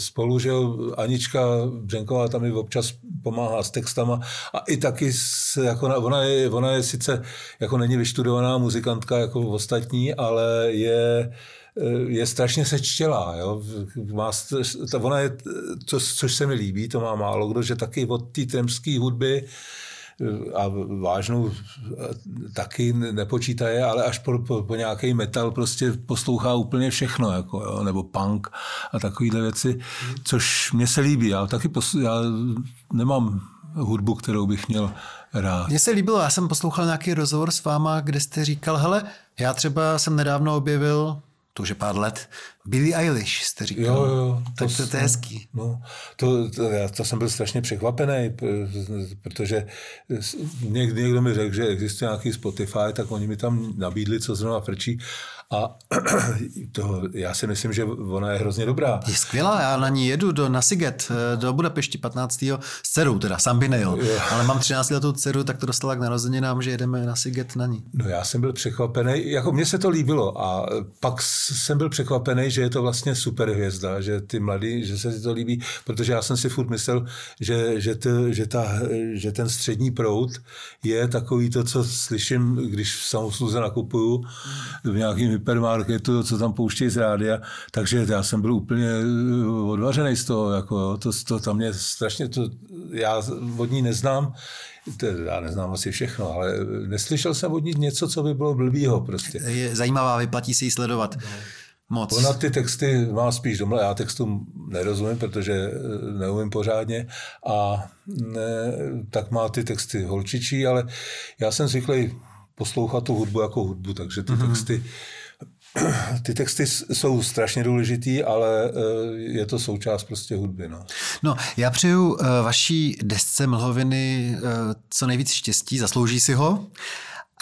S3: spolu, že jo? Anička Břenková tam mi občas pomáhá s textama a i taky, s, jako ona, je, ona je sice, jako není vyštudovaná muzikantka jako ostatní, ale je je strašně sečtělá. Jo? Má, ona je, to, což se mi líbí, to má málo kdo, že taky od té tremské hudby a vážnou taky nepočítaje, ale až po, po, po nějaký metal prostě poslouchá úplně všechno, jako, jo, nebo punk a takovéhle věci, což mě se líbí. Já taky pos, já nemám hudbu, kterou bych měl rád.
S2: Mně se líbilo, já jsem poslouchal nějaký rozhovor s váma, kde jste říkal, hele, já třeba jsem nedávno objevil to už je pár let. Billy Eilish jste říkal.
S3: Jo, jo.
S2: To, to, to je hezký.
S3: No, to, to, já to jsem byl strašně překvapený, protože někdy někdo mi řekl, že existuje nějaký Spotify, tak oni mi tam nabídli, co zrovna frčí a to, já si myslím, že ona je hrozně dobrá.
S2: Je skvělá, já na ní jedu do Nasiget, eh, do Budapešti 15. s dcerou, teda sám by nejel, ale mám 13 letou dceru, tak to dostala k narozeninám, že jedeme na Siget na ní.
S3: No já jsem byl překvapený, jako mně se to líbilo a pak jsem byl překvapený, že je to vlastně super hvězda, že ty mladí, že se to líbí, protože já jsem si furt myslel, že, že, to, že, ta, že ten střední proud je takový to, co slyším, když v samousluze nakupuju v nějakým hypermarketu, co tam pouštějí z rádia, takže já jsem byl úplně eh, odvařený z toho, jako, to, to tam mě strašně, to, já od ní neznám, já neznám asi všechno, ale neslyšel jsem od ní něco, co by bylo blbýho prostě.
S2: Je zajímavá, vyplatí si ji sledovat. No. Moc.
S3: Ona ty texty má spíš doma, já textům nerozumím, protože eh, neumím pořádně a ne, tak má ty texty holčičí, ale já jsem zvyklý poslouchat tu hudbu jako hudbu, takže ty mm-hmm. texty ty texty jsou strašně důležitý, ale eh, je to součást prostě hudby. No,
S2: no já přeju eh, vaší desce Mlhoviny co nejvíc štěstí, zaslouží si ho.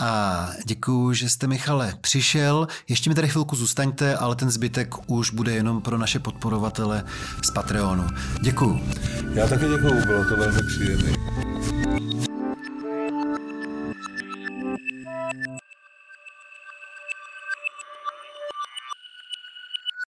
S2: A děkuji, že jste, Michale, přišel. Ještě mi tady chvilku zůstaňte, ale ten zbytek už bude jenom pro naše podporovatele z Patreonu. Děkuji.
S3: Já taky děkuji, bylo to velmi příjemné.